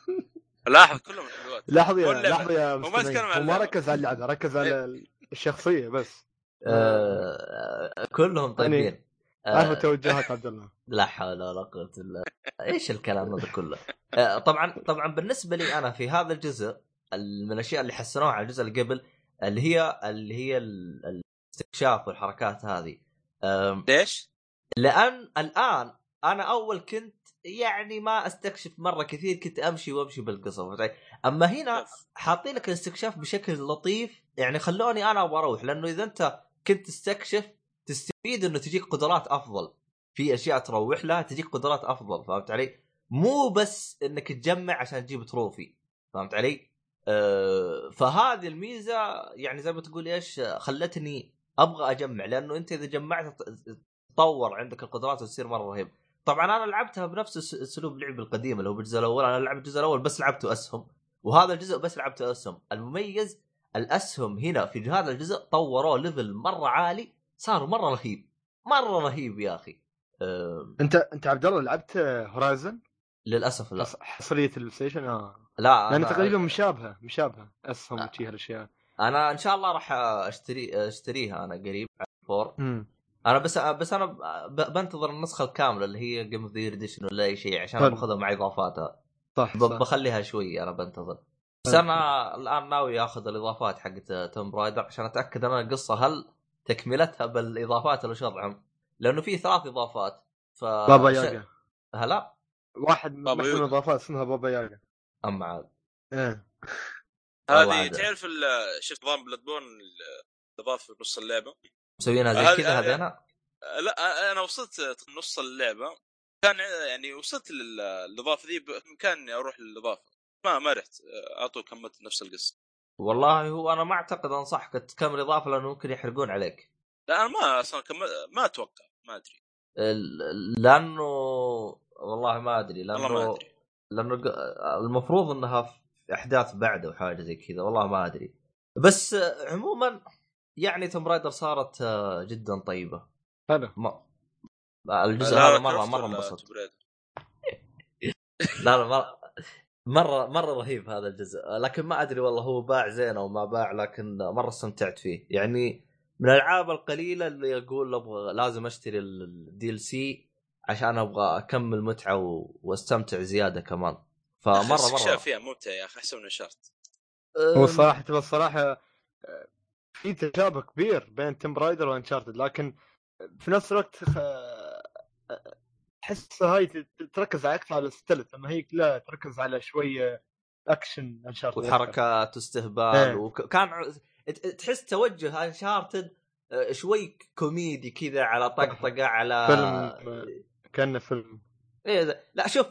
لاحظ كلهم حلوات. لاحظ يا. لاحظ يا هو ما يتكلم مستمعين عن هو ما اللعبة. ركز على اللعبة ركز على الشخصية بس. آه كلهم طيبين. عارف آه توجهات عبد الله. لا حول ولا قوة إلا إيش الكلام هذا كله؟ آه طبعا طبعا بالنسبة لي أنا في هذا الجزء ال- من الأشياء اللي حسنوها على الجزء اللي قبل اللي هي اللي هي ال- الاستكشاف والحركات هذه ليش؟ لأن الآن أنا أول كنت يعني ما أستكشف مرة كثير كنت أمشي وأمشي بالقصة؟ أما هنا. حاطين لك الاستكشاف بشكل لطيف يعني خلوني أنا أبغى أروح لأنه إذا أنت كنت تستكشف تستفيد إنه تجيك قدرات أفضل في أشياء تروح لها تجيك قدرات أفضل فهمت علي؟ مو بس إنك تجمع عشان تجيب تروفي فهمت علي؟ أه فهذه الميزة يعني زي ما تقول إيش خلتني أبغى أجمع لأنه أنت إذا جمعت تطور عندك القدرات وتصير مرة رهيب. طبعا أنا لعبتها بنفس اسلوب لعب القديم اللي هو بالجزء الأول. أنا لعبت الجزء الأول بس لعبته أسهم وهذا الجزء بس لعبته أسهم. المميز الأسهم هنا في هذا الجزء طوروه level مرة عالي صار مرة رهيب. مرة رهيب يا أخي. أه أنت أنت عبد الله لعبت Horizon للأسف لا حصرية البلاي آه لا لأن تقريبا مشابهة مشابهة أسهم آه. وشي هالأشياء أنا إن شاء الله راح أشتري أشتريها أنا قريب امم أنا بس بس أنا بنتظر النسخة الكاملة اللي هي game of the edition ولا أي شيء عشان حلو. باخذها مع إضافاتها صح, صح. بخليها شوي أنا بنتظر بس حلو. أنا الآن ناوي آخذ الإضافات حقت Tomb Raider عشان أتأكد أنا القصة هل تكملتها بالإضافات ولا شو؟ لأنه في ثلاث إضافات ف بابا ياغا هلا واحد من يوغا. الاضافات اسمها بابا ياغا اما عاد. إيه. هذه. تعرف ال- شفت نظام Bloodborne الاضافه في نص اللعبة؟ مسوينها زي كذا هذه- هذينا؟ لا أنا وصلت نص اللعبة. كان يعني وصلت لل- الإضافة ذي بإمكاني اني أروح للإضافة. ما ما رحت. على طول كملت نفس القصة. والله هو أنا ما أعتقد أنصحك تكمل إضافة لأنه ممكن يحرقون عليك. لا أنا ما أصلا كمل ما أتوقع ما أدري. ال- لأنه والله ما أدري والله ما لأنه أدري. لأنه المفروض إنها في أحداث بعده وحاجه زي كذا والله ما أدري. بس عموما يعني Tomb Raider صارت آه، جدا طيبة. حلو. ما الجزء هذا مره مرة Raider؟ لا لا مره مره مرة رهيب هذا الجزء. لكن ما أدري والله هو باع زين أو ما باع لكن مرة استمتعت فيه. يعني من الألعاب القليلة اللي أقول أبغى لازم أشتري ال DLC عشان أبغى أكمل متعة و... وأستمتع زيادة كمان. فمرة مرة. استكشاف فيها ممتع يا أخي أحسن من Uncharted هو الصراحه تبى الصراحة آه، في تشابه كبير بين Tomb Raider و Uncharted لكن في نفس الوقت آه، تحس هاي ت- تركز أكثر على ال stealth اما هي لا تركز على شوية action Uncharted وحركات واستهبال إيه. وكان تحس توجه Uncharted شوي كوميدي كذا على طقطقة على فيلم آه، كأنه فيلم. ده. لا شوف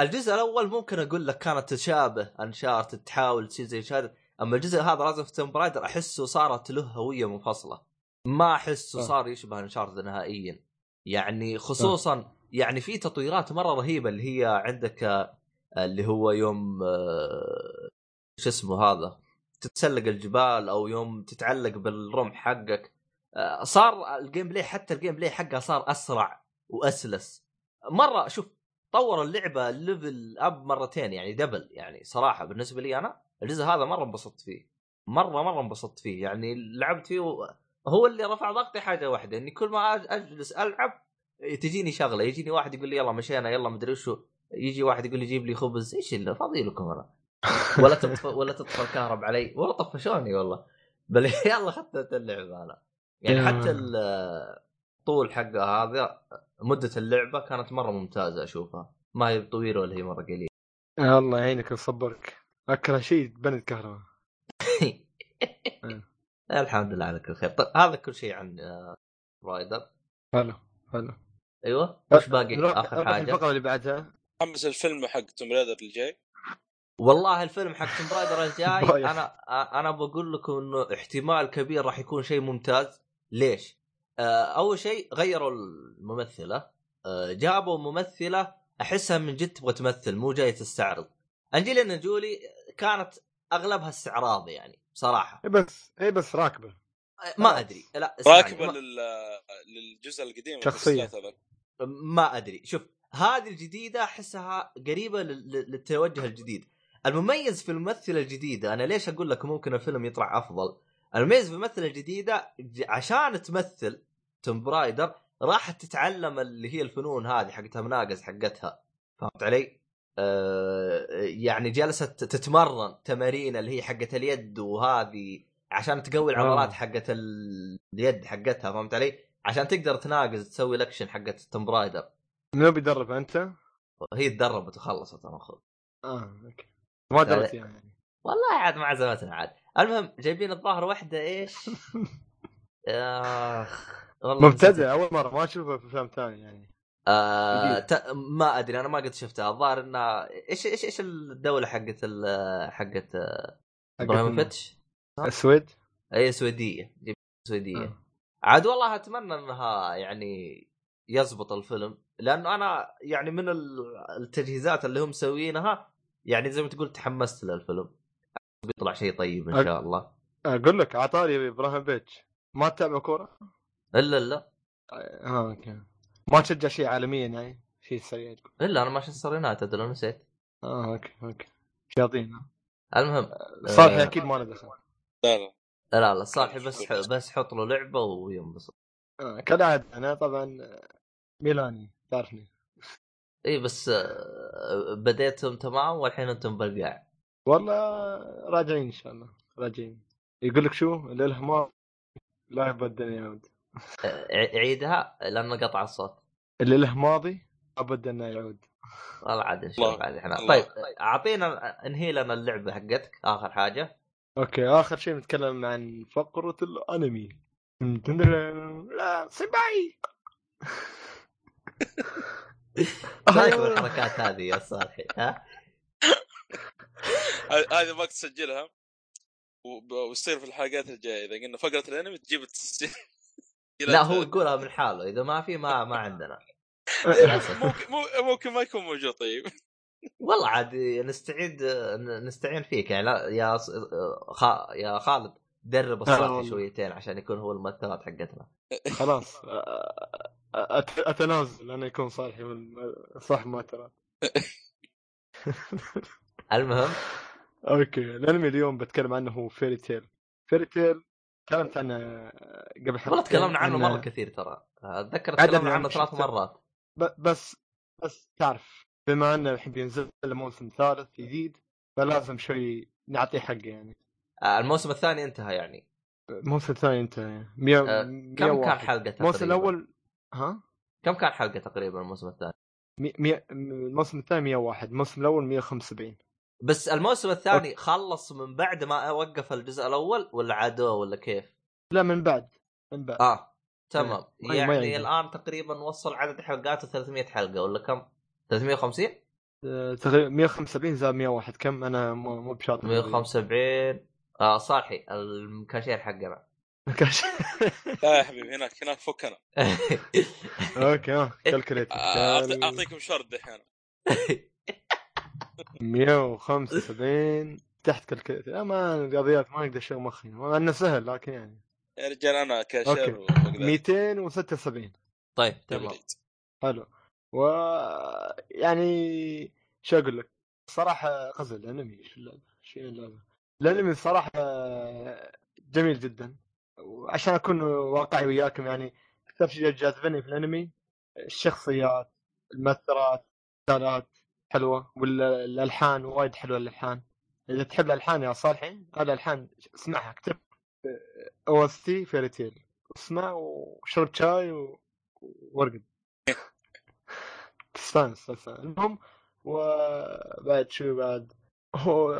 الجزء الأول ممكن أقول لك كانت تشابه Uncharted تحاول تصير زي Uncharted أما الجزء هذا لازم في Tomb Raider أحسه صارت له هوية منفصله ما أحسه. صار يشبه Uncharted نهائيا. يعني خصوصا يعني في تطويرات مرة رهيبة اللي هي عندك آه، اللي هو يوم آه، شو اسمه هذا تتسلق الجبال أو يوم تتعلق بالرمح حقك. آه، صار ال gameplay حتى ال gameplay حقها صار أسرع. وأسلس. مرة شوف طور اللعبة level up مرتين يعني double يعني صراحة بالنسبة لي أنا الجزء هذا مرة انبسطت فيه. مرة مرة انبسطت فيه يعني لعبت فيه و... هو اللي رفع ضغطي حاجة واحدة إني كل ما أجلس ألعب تجيني شغلة يجيني واحد يقول لي يلا مشينا يلا مدري وشو يجي واحد يقول لي جيب لي خبز إيش اللي فاضي لكم أنا؟ ولا تطفى ولا تطفى الكهرب علي ولا طفشوني والله. بل يلا ختمت اللعبه أنا. يعني. حتى الطول حقها هذا مدة اللعبة كانت مرة ممتازة أشوفها. ما هي طويلة ولا هي مرة قليلة. يا الله يعينك ويصبرك اكره شيء بني الكهرباء الحمد لله على كل خير. طيب هذا كل شيء عن آه، Raider. حلو حلو. أيوه. وش باقي؟ آخر حاجة. الفقرة اللي بعدها. حمس الفيلم حق Tomb Raider الجاي. والله الفيلم حق Tomb Raider الجاي. أنا أنا بقول لكم إنه احتمال كبير راح يكون شيء ممتاز. ليش؟ آه، أول شيء غيروا الممثلة. آه، جابوا ممثلة أحسها من جد تبغى تمثل مو جاية تستعرض. انجلينا جولي كانت أغلبها استعراض يعني بصراحه هي بس هي بس راكبة. آه، ما أدري. لا راكبة ما- لل... للجزء القديم هذول. ما أدري. شوف هذه الجديدة أحسها قريبة لل- لل- للتوجه الجديد. المميز في الممثلة الجديدة أنا ليش أقول لك ممكن الفيلم يطلع أفضل؟ المميز في الممثلة الجديدة ج- عشان تمثل Tomb Raider راحت تتعلم اللي هي الفنون هذه حقتها مناقز حقتها. فهمت علي؟ آه يعني جلست تتمرن تمارين اللي هي حقت اليد وهذه عشان تقوي العضلات آه. حقت ال- اليد حقتها. فهمت علي؟ عشان تقدر تناقز تسوي الاكشن حقت Tomb Raider منو بيدرب أنت؟ هي تدربت وخلصت المفروض آه أوكي. ما درت يعني. والله عاد ما عزمتنا عاد. المهم جايبين الظاهر واحدة إيش؟ أخ. مبتدئ أول مرة ما أشوفه في افلام ثانية يعني. آه. ت... ما أدري أنا ما قد شفتها الظاهر انها إيش إيش إيش الدولة حقت ال... حقت ابراهيموفيتش السويد؟ اي سويدية. سويدية. آه. عاد والله أتمنى إنها يعني يزبط الفيلم لأنه أنا يعني من ال- التجهيزات اللي هم مسوينها يعني زي ما تقول تحمست للفيلم. بيطلع شيء طيب إن شاء الله. أقول لك على طاري إبراهيموفيتش ما تتابع كورة؟ إلا إلا. آه أوكي. ما تشجع شيء عالميا يعني؟ شيء سريع. إلا أنا مانشستر يونايتد لو نسيت. آه أوكي أوكي. شياطين المهم صالح آه، أكيد ما له دخل. لا لا. لا لا صالح بس بس. حط له لعبة وينبسط. آه كالعاده أنا طبعا ميلاني تعرفني. إي بس آه، بديتم تمام والحين أنتم بالقاع. والله راجعين إن شاء الله. راجعين. يقول لك شو؟ الالهام لا يبدل يعود آه، ع- عيدها لأنه قطع الصوت. اللي له ماضي ابدا إنه يعود. والله عاد نشوف. عاد إحنا. طيب أعطينا انهي لنا اللعبة حقتك آخر حاجة. أوكي آخر شيء نتكلم عن فقرة الأنمي. لا صباي رايك بالحركات هذه يا صالحي ها؟ هذه ما تسجلها. وب- وتصير في الحلقات الجاية. إذا قلنا فقرة الأنمي تجيب التسجيل. لا هو يقولها من حاله إذا ما في ما ما عندنا. ممكن مو- ممكن ما يكون موجود طيب. والله عاد نستعيد نستعين فيك يعني لا يا خا يا خالد درب هلا الصالح. شويتين عشان يكون هو المؤثرات حقتنا. خلاص أت- أتنازل أنا يكون صالحي من صح ترى المهم؟ أوكي الأنمي اليوم بتكلم عنه هو Fairy Tail. Fairy Tail تكلمت عنه قبل حلقتين والله تكلمنا عنه مرة كثير ترى. أتذكر تكلمنا من عنه ثلاث مرات. بس بس تعرف بما أنه الحين بينزل موسم ثالث جديد فلازم شوي نعطيه حقه يعني. آه، الموسم الثاني انتهى يعني. الموسم الثاني انت 100 آه، كم كان حلقة تقريبا؟ الموسم الأول ها؟ كم كان حلقة تقريبا الموسم الثاني؟ مي- مية- الموسم الثاني 101 الموسم الأول 175 بس الموسم الثاني خلص من بعد ما وقف الجزء الأول ولا عادوه ولا كيف؟ لا من بعد من بعد. آه تمام. ما- ما يعني يعجب. الآن تقريبا وصل عدد حلقاته 300 حلقة ولا كم؟ 350 آه، تقريبا 175 زائد 101 كم؟ أنا مو مو بشاطر 175 آه صالحي الكاشير حقنا. لا يا حبيبي هناك هناك فك أنا أوكي calculator أعطي- أعطيكم شرط دحين. 175 تحت كالكوليتر اما الرياضيات ما أقدر اشغل مخي. مع أنه سهل لكن يعني. يا رجال أنا وبقدر 276 طيب. تمام. حلو. و يعني شو أقول لك؟ صراحة غزل الأنمي شو اللعبة؟ شو اللعبة؟ الأنمي الصراحه جميل جدا. وعشان أكون واقعي وياكم يعني أكثر شيء جاذبني في الأنمي الشخصيات المؤثرات الرسالات حلوة والألحان وايد حلوة الألحان. إذا تحب الألحان يا صالحي هذا الحان اسمعها اكتب. OST Fairy Tail. اسمع وشرب شاي وارقد تستانس. المهم وبعد شو بعد؟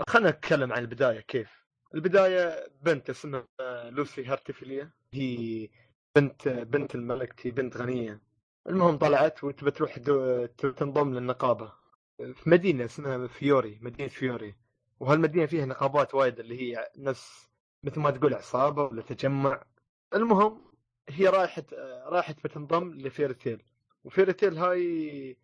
خلينا نتكلم عن البداية كيف؟ البداية بنت اسمها لوسي هارتفيليا هي بنت بنت الملك هي بنت غنية. المهم طلعت وتبى تروح تنضم للنقابة. في مدينة اسمها فيوري مدينة فيوري. وهالمدينة فيها نقابات وايد اللي هي نفس مثل ما تقول عصابة ولا تجمع. المهم هي رايحت رايحت بتنضم لفيرتيل وفيرتيل هاي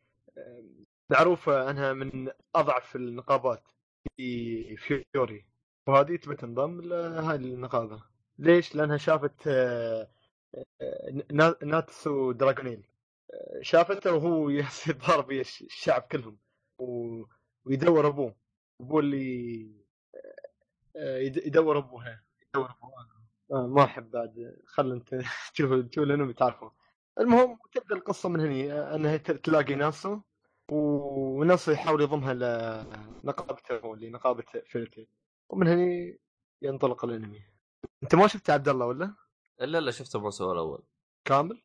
معروفة أنها من أضعف النقابات في فيوري. وهذه تبي تنضم لهاي النقابة. ليش؟ لأنها شافت نا- ناتسو دراجونيل شافته وهو يضارب الشعب كلهم. و- ويدور أبوه ابوه اللي آه، يد- يدور ابوها يدور ابوها آه ما أحب بعد خل أنت تشوف تشوف الانمي تعرفه المهم تبدا القصة من هني آه، أنها تلاقي ناتسو وناتسو يحاول يضمها لنقابته اللي نقابه Fairy Tail ومن هني ينطلق الأنمي. أنت ما شفت عبد الله ولا؟ إلا إلا شفت الموسم الأول. كامل؟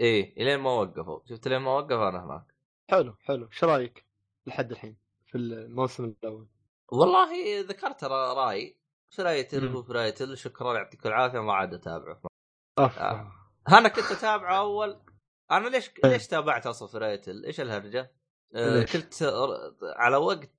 إيه إلين ما وقفوا. شفت لين ما وقفوا؟ أنا هناك. حلو حلو. إيش رأيك؟ لحد الحين في الموسم الأول؟ والله ذكرت راي Fairy Tail مم. هو Fairy Tail شكرا يعطيك العافية ما عاد أتابعه. آه. أنا كنت أتابعه أول أنا ليش إيه. ليش تابعت أصلا Fairy Tail؟ إيش الهرجة؟ آه؟ كنت على وقت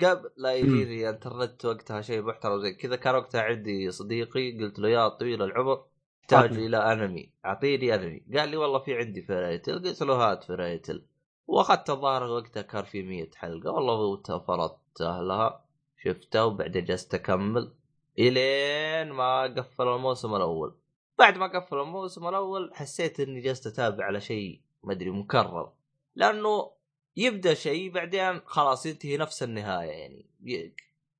قبل لا. يجيني انترنت وقتها شيء محترم زي كذا كان وقتها عندي صديقي قلت له يا طويل العمر احتاج. إلى أنمي أعطيني أنمي قال لي والله في عندي Fairy Tail قلت له هات Fairy Tail واخذت الظاهر وقتها كان في 100 حلقة والله فرضت لها شفته وبعدين جلست أكمل إلين ما قفل الموسم الأول. بعد ما قفل الموسم الأول حسيت إني جلست أتابع على شيء ما أدري مكرر لأنه يبدأ شيء بعدين خلاص ينتهي نفس النهاية يعني.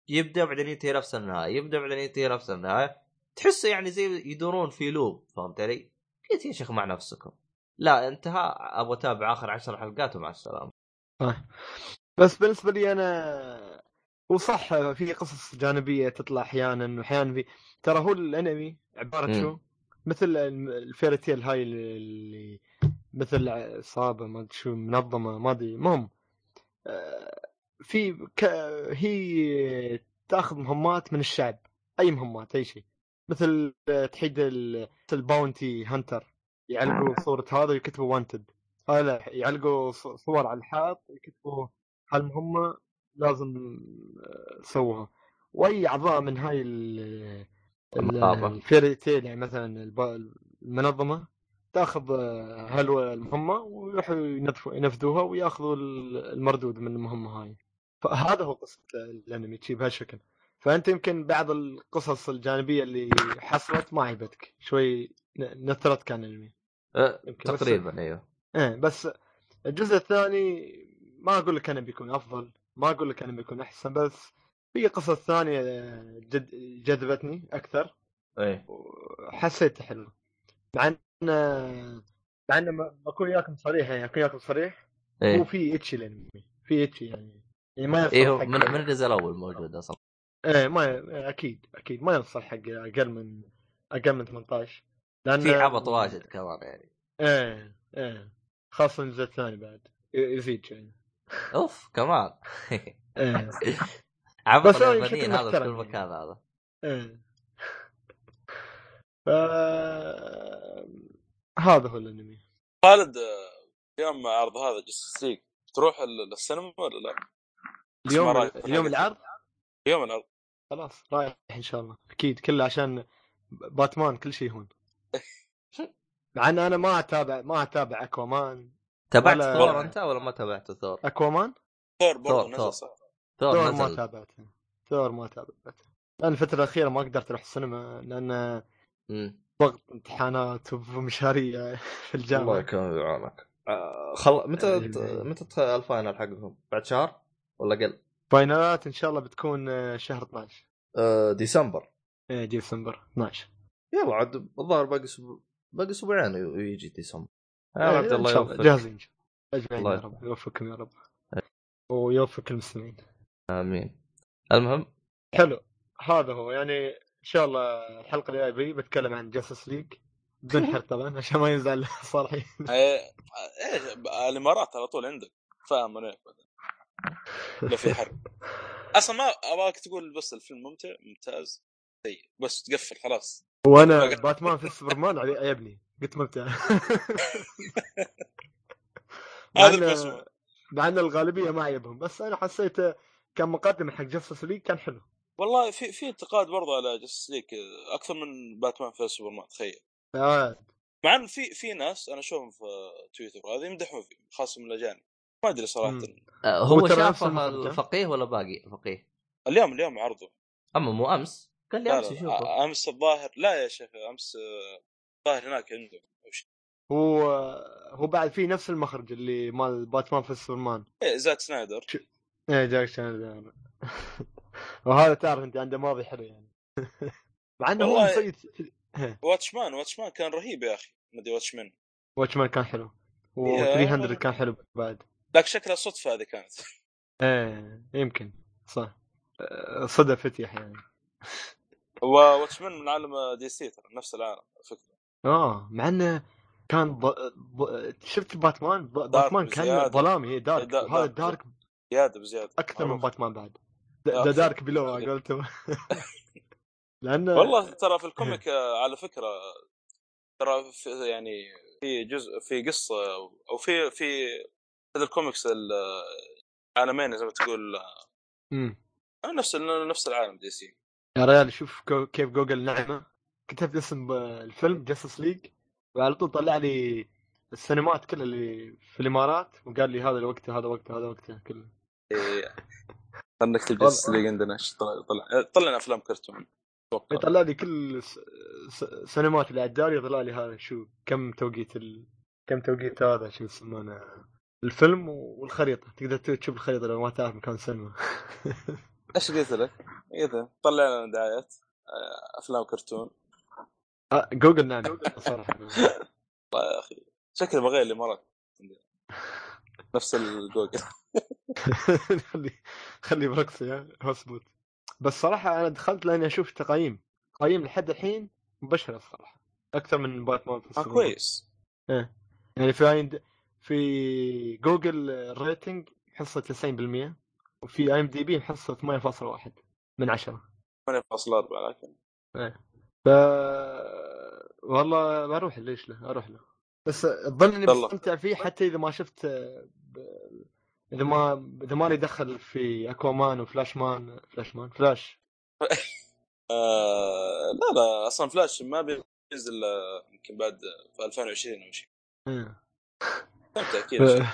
يبدأ بعدين ينتهي نفس النهاية يبدأ بعدين ينتهي نفس النهاية. تحسه يعني زي يدورون في لوب فهمت علي؟ قلت يا شيخ مع نفسكم. لا انتهى. أبغى اتابع اخر عشر حلقات ومع السلامه صح. بس بالنسبة لي أنا وصح في قصص جانبية تطلع أحيانا واحيانا في ترى هو الأنمي عبارة. شو؟ مثل الم- ال Fairy Tail هاي اللي مثل عصابة ما أدري شو منظمة ما أدري. المهم آه، في ك... هي تأخذ مهمات من الشعب أي مهمات أي شيء. مثل آه، تحيد ال- ال bounty hunter يعلقوا صورة هذا ويكتبوا wanted آه لا يعلقوا صور على الحائط يكتبوا هالمهمه لازم آه، سووها. وأي أعضاء من هاي ال Fairy Tail يعني مثلا المنظمة تأخذ آه، هالمهمة ويروحوا ينفذوها ويأخذوا ال- المردود من المهمة هاي. فهذا هو قصة الأنمي شي بهالشكل. فأنت يمكن بعض القصص الجانبية اللي حصلت ما عجبتك. شوي ن- نثرت كان انمي أه تقريبا أيوه. إيه بس الجزء الثاني ما أقول لك أنه بيكون أفضل ما أقول لك أنه بيكون أحسن بس في قصص ثانية جد جذبتني أكثر. إيه. وحسيته حلو مع إن مع إن بكون وياكم صريح يعني اكون وياكم صريح. هو إيه. في إتشي الانمي في إتشي يعني يعني ما يوصل إيه هو من, من الجزء الأول موجود أصلا. إيه ما أكيد أكيد ما يوصل حق أقل من أقل من 18 لأن في عبط واجد كمان يعني. إيه إيه. خاصة الجزء الثاني بعد. يزيد يعني أوف كمان. إيه. عبط اليابانيين هذا في كل. مكان هذا؟ إيه. ف هذا هو الأنمي. خالد اليوم عرض هذا Justice League تروح للسينما ولا لا؟ اليوم. اليوم العرض؟ اليوم العرض. خلاص رايح إن شاء الله. أكيد كله عشان باتمان كل شيء هون. مع إن أنا ما اتابع ما أتابع Aquaman تابعت ولا- ثور أنت ولا ما تابعت ثور؟ أكوامان ثور برضه ثور، نزل ثور. ثور ثور ما تابعته ثور ما تابعته لأن الفترة الأخيرة ما قدرت أروح السينما لأن. ضغط امتحانات ومشاريع في الله الجامعة يكون في عونك آه، خل... متى أيوة. متى ال final حقهم؟ بعد شهر ولا قل؟ final ات إن شاء الله بتكون آه، شهر 12 آه، ديسمبر إيه ديسمبر 12 يلا عاد الظاهر باقي أسبوع باقي أسبوعين ويجي ديسمبر. يا إيه، عبد الله ان شاء الله. يوفقك جاهزين اجمعين الله يا رب. يوفقكم يا رب. ويوفق المسلمين. آمين. المهم؟ حلو. هذا هو. يعني إن شاء الله الحلقة الجاية بي بتكلم عن Justice League بدون حرق طبعا عشان ما يزعل صالحي إيه، إيش الإمارات على طول عندك. فاهم أنا لا في حرق أصلا ما أبغاك تقول بس الفيلم ممتع ممتاز سيء. بس تقفل خلاص. وأنا Batman v Superman علي- عجبني قلت ممتع مع هذا مع إن الغالبية ما عجبهم بس أنا حسيته كان مقدم حق Justice League كان حلو. والله في في انتقاد برضه على Justice League أكثر من Batman v Superman تخيل. آه. مع إن في في ناس أنا أشوفهم في تويتر هذا يمدحون فيه خاصة من الأجانب. ما أدري صراحة. آه، هو ها؟ الفقيه ولا باقي؟ فقيه؟ اليوم اليوم عرضه أما مو أمس. قال لي امس لا يشوفه. آ- امس الظاهر لا يا شيخ امس آه، الظاهر هناك عنده أو شيء. هو هو بعد في نفس المخرج اللي مال باتمان في سوبرمان إيه، زاك سنايدر. إيه جاك شان وهذا تعرف أنت عنده ماضي حلو يعني. مع إنه هو مسوي إيه، Watchmen Watchmen كان رهيب يا أخي مدري Watchmen. Watchmen كان حلو. يا- و300 كان حلو بعد. لكن شكلها صدفة هذه كانت. إيه يمكن صح. آه، صدفت و Watchmen من عالم DC ترى نفس العالم فكرة آه مع إنه كان ض... ض... شفت باتمان ب... باتمان كان. ظلامي إيه، dark da- وهذا dark. dark زياده بزيادة أكثر من. باتمان بعد ذا أكثر. دارك بلو قلت لأنه والله ترى في الكوميك آه، على فكرة ترى في يعني في جزء في قصة أو في في هذا الكوميكس ال- العالمين زي ما تقول. آه، نفس نفس العالم دي سي يا ريال شوف كيف جوجل نعمة. كتبت اسم الفيلم جاستس ليج وعلى طول طلع لي السينمات كلها اللي في الإمارات وقال لي هذا الوقت هذا وقته هذا وقته كله. إيه. خلنا نكتب. Justice League عندنا. طلع طلع طلع أفلام كرتون يطلع لي كل س... س... سينمات اللي على الدار يطلع لي هذا. شو كم توقيت ال... كم توقيت هذا شو يسمونه الفيلم والخريطة. تقدر تشوف الخريطة لو ما تعرف مكان السينما إيش قلت لك؟ إذا طلع لنا دعايات آه، أفلام كرتون آه، جوجل نعم صراحة. والله يا أخي. شكله بغير الامارات نفس الجوجل. خلي خلي برقص يا هوسبوت. بس صراحة أنا دخلت لأني أشوف تقييم. تقييم لحد الحين مبشره صراحة أكثر من باتمان في آه. كويس. يعني في في جوجل ريتنج حصه 90% وفي اي ام دي بي حصه 8.1 من 10 8.4 لكن ف والله بروح ليش لا؟ أروح له. بس أظن إني. بستمتع فيه حتى إذا ما شفت. إذا ما إذا ماني دخل في Aquaman و Flash man Flash man Flash. آه لا لا أصلا فلاش ما بينزل يمكن بعد في 2020 أو شيء. إيه. استمتع أكيد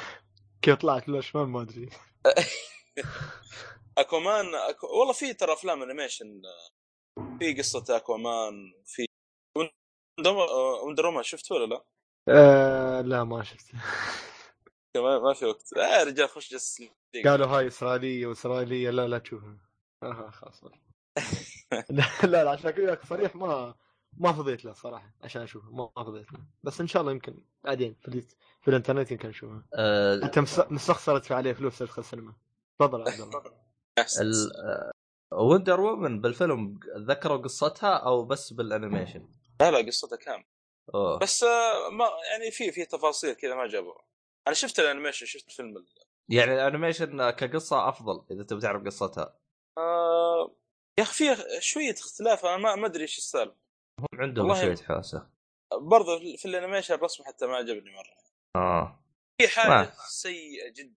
كيف طلعت Flash man ما أدري. Aquaman Aqua... والله في ترى أفلام animation آه، في قصة أكوامان في وندر وومن شفته ولا لا؟ آه لا ما شفت ما, ما في وقت. آه يا رجال خش جس قالوا هاي إسرائيلية وإسرائيلية لا لا تشوفها. آه خلاص. لا لا عشان كذا صريح ما ما فضيت له صراحة عشان أشوفه ما ما فضيت له. بس إن شاء الله يمكن بعدين في, في الإنترنت يمكن اشوفها آه، أنت مس- مستخسرت في عليه فلوس تدخل السينما تفضل عبد الله. ال- آه، Wonder Woman بالفيلم ذكروا قصتها أو بس بال animation؟ لا لا قصته كامل أوه. بس آه، ما يعني في في تفاصيل كذا ما جابوها أنا شفت ال animation شفت الفيلم ال- يعني ال animation كقصة أفضل إذا تبي تعرف قصتها. آه يا أخي في شوية اختلاف أنا ما ما أدري إيش السالفة. هم عندهم شوية حوسة. برضه في ال animation الرسم حتى ما عجبني مرة. آه. في حاجة ما. سيئة جدا.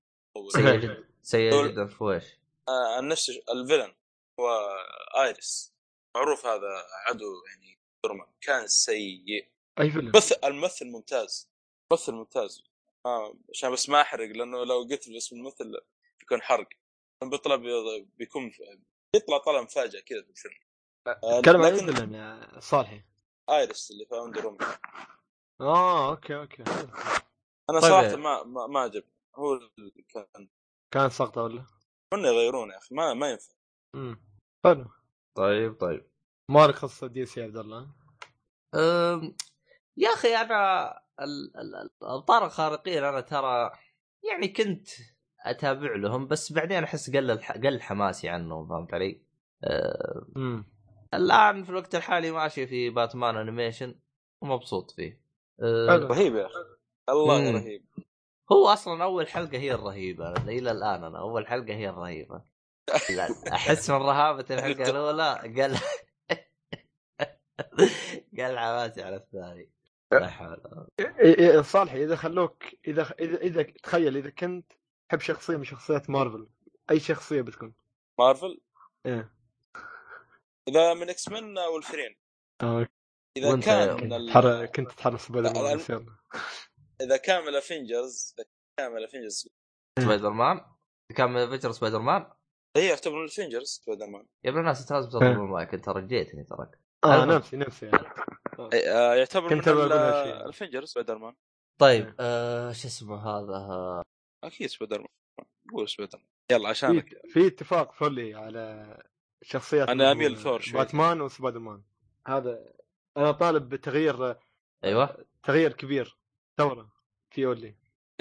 سيئة جدا. دول- جدا في ويش؟ آه عن نفس الفيلن هو آيريس. معروف هذا عدو يعني دورمان كان سيء. أي فيلم بث الممثل ممتاز. ممثل ممتاز. آه عشان بس ما أحرق لأنه لو قلت اسم الممثل بيكون حرق. بيطلع بي- بيكون بيطلع طلع مفاجأة كذا في الفيلم آه، تكلم عن اي لكن فيلم يا صالحي؟ آيريس اللي في اندر آه أوكي أوكي أنا طيب. صراحة ما ما, ما عجبني. هو اللي كان كانت سقطه ولا؟ كنا يغيرون يا أخي ما ما ينفع. امم حلو. طيب طيب. مالك قصة DC يا عبد الله؟ أم، يا أخي أنا ال- ال- ال- الابطال الخارقين أنا ترى يعني كنت أتابع لهم بس بعدين أحس قل قل حماسي عنهم فهمت علي؟ آه امم الآن في الوقت الحالي ماشي في باتمان انيميشن ومبسوط فيه. حلو. رهيب يا أخي. الله. رهيب. هو أصلا أول حلقة هي الرهيبة إلى الآن أنا أول حلقة هي الرهيبة. أحس من رهابة الحلقة الأولى قال قال حماسي على الثاني. لا حول صالحي إذا خلوك إذا إذا إذا تخيل إذا كنت تحب شخصية من شخصيات مارفل أي شخصية بتكون؟ مارفل؟ إيه إذا من X-Men Wolverine آه، إذا كان من ال... كنت تحرص Spider لا، إذا كان من ال Avengers إذا كان من ال Avengers Spider-Man؟ كان من فيتشر سبايدر مان؟ هي يعتبر من ال Avengers Spider-Man. يا ابن الناس انت لازم تضرب المايك انت رجيتني تراك. آه. نفسي نفسي. يعني. إيه، آه، يعتبر كنت من. ال Avengers Spider-Man. طيب آه شو اسمه هذا؟ أكيد سبايدر مان. قول سبايدر مان. يلا عشانك. في اتفاق في أولي على شخصيات هو أميل ثور شوي. Batman و Spider-Man. هذا أنا طالب بتغيير أيوه. تغيير كبير. ثوره في اولي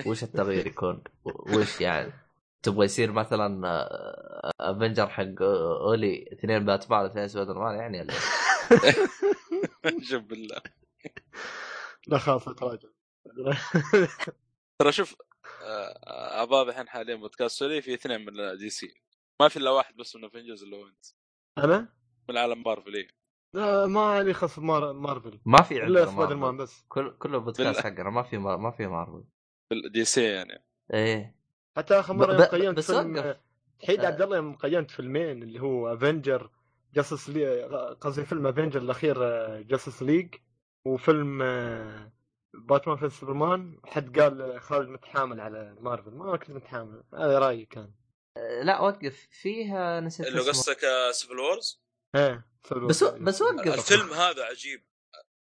وش التغيير يكون؟ وش يعني؟ تبغى يصير مثلا آه، Avenger حق اولي اثنين باتمان واثنين سبايدر مان يعني ولا؟ شوف بالله لا خلاص اتراجع ترى شوف آه، عباب الحين حاليا بودكاست سوري في اثنين من دي سي ما في إلا واحد بس من افنجرز اللي هو أنت أنا من عالم مارفل. لا ما لي خص مار... مارفل. ما في الا عندنا سبايدر مان مارفل. بس. كل كل البودكاست بال- حقنا ما في ما, ما في مارفل. دي سي يعني. إيه. حتى آخر ب- مرة ب- يوم قيمت بس فيلم وقف. حيد آه. عبد الله يوم قيمت فيلمين اللي هو افنجر Justice Lea قصدي فيلم Avenger الأخير Justice League وفيلم آه، Batman v Superman حد قال آه، خالد متحامل على مارفل. ما كنت متحامل. هذا رأيي كان. آه، لا وقف. فيها نسيت اللي. قصدك Civil Wars إيه بس. بس وقف الفيلم هذا عجيب.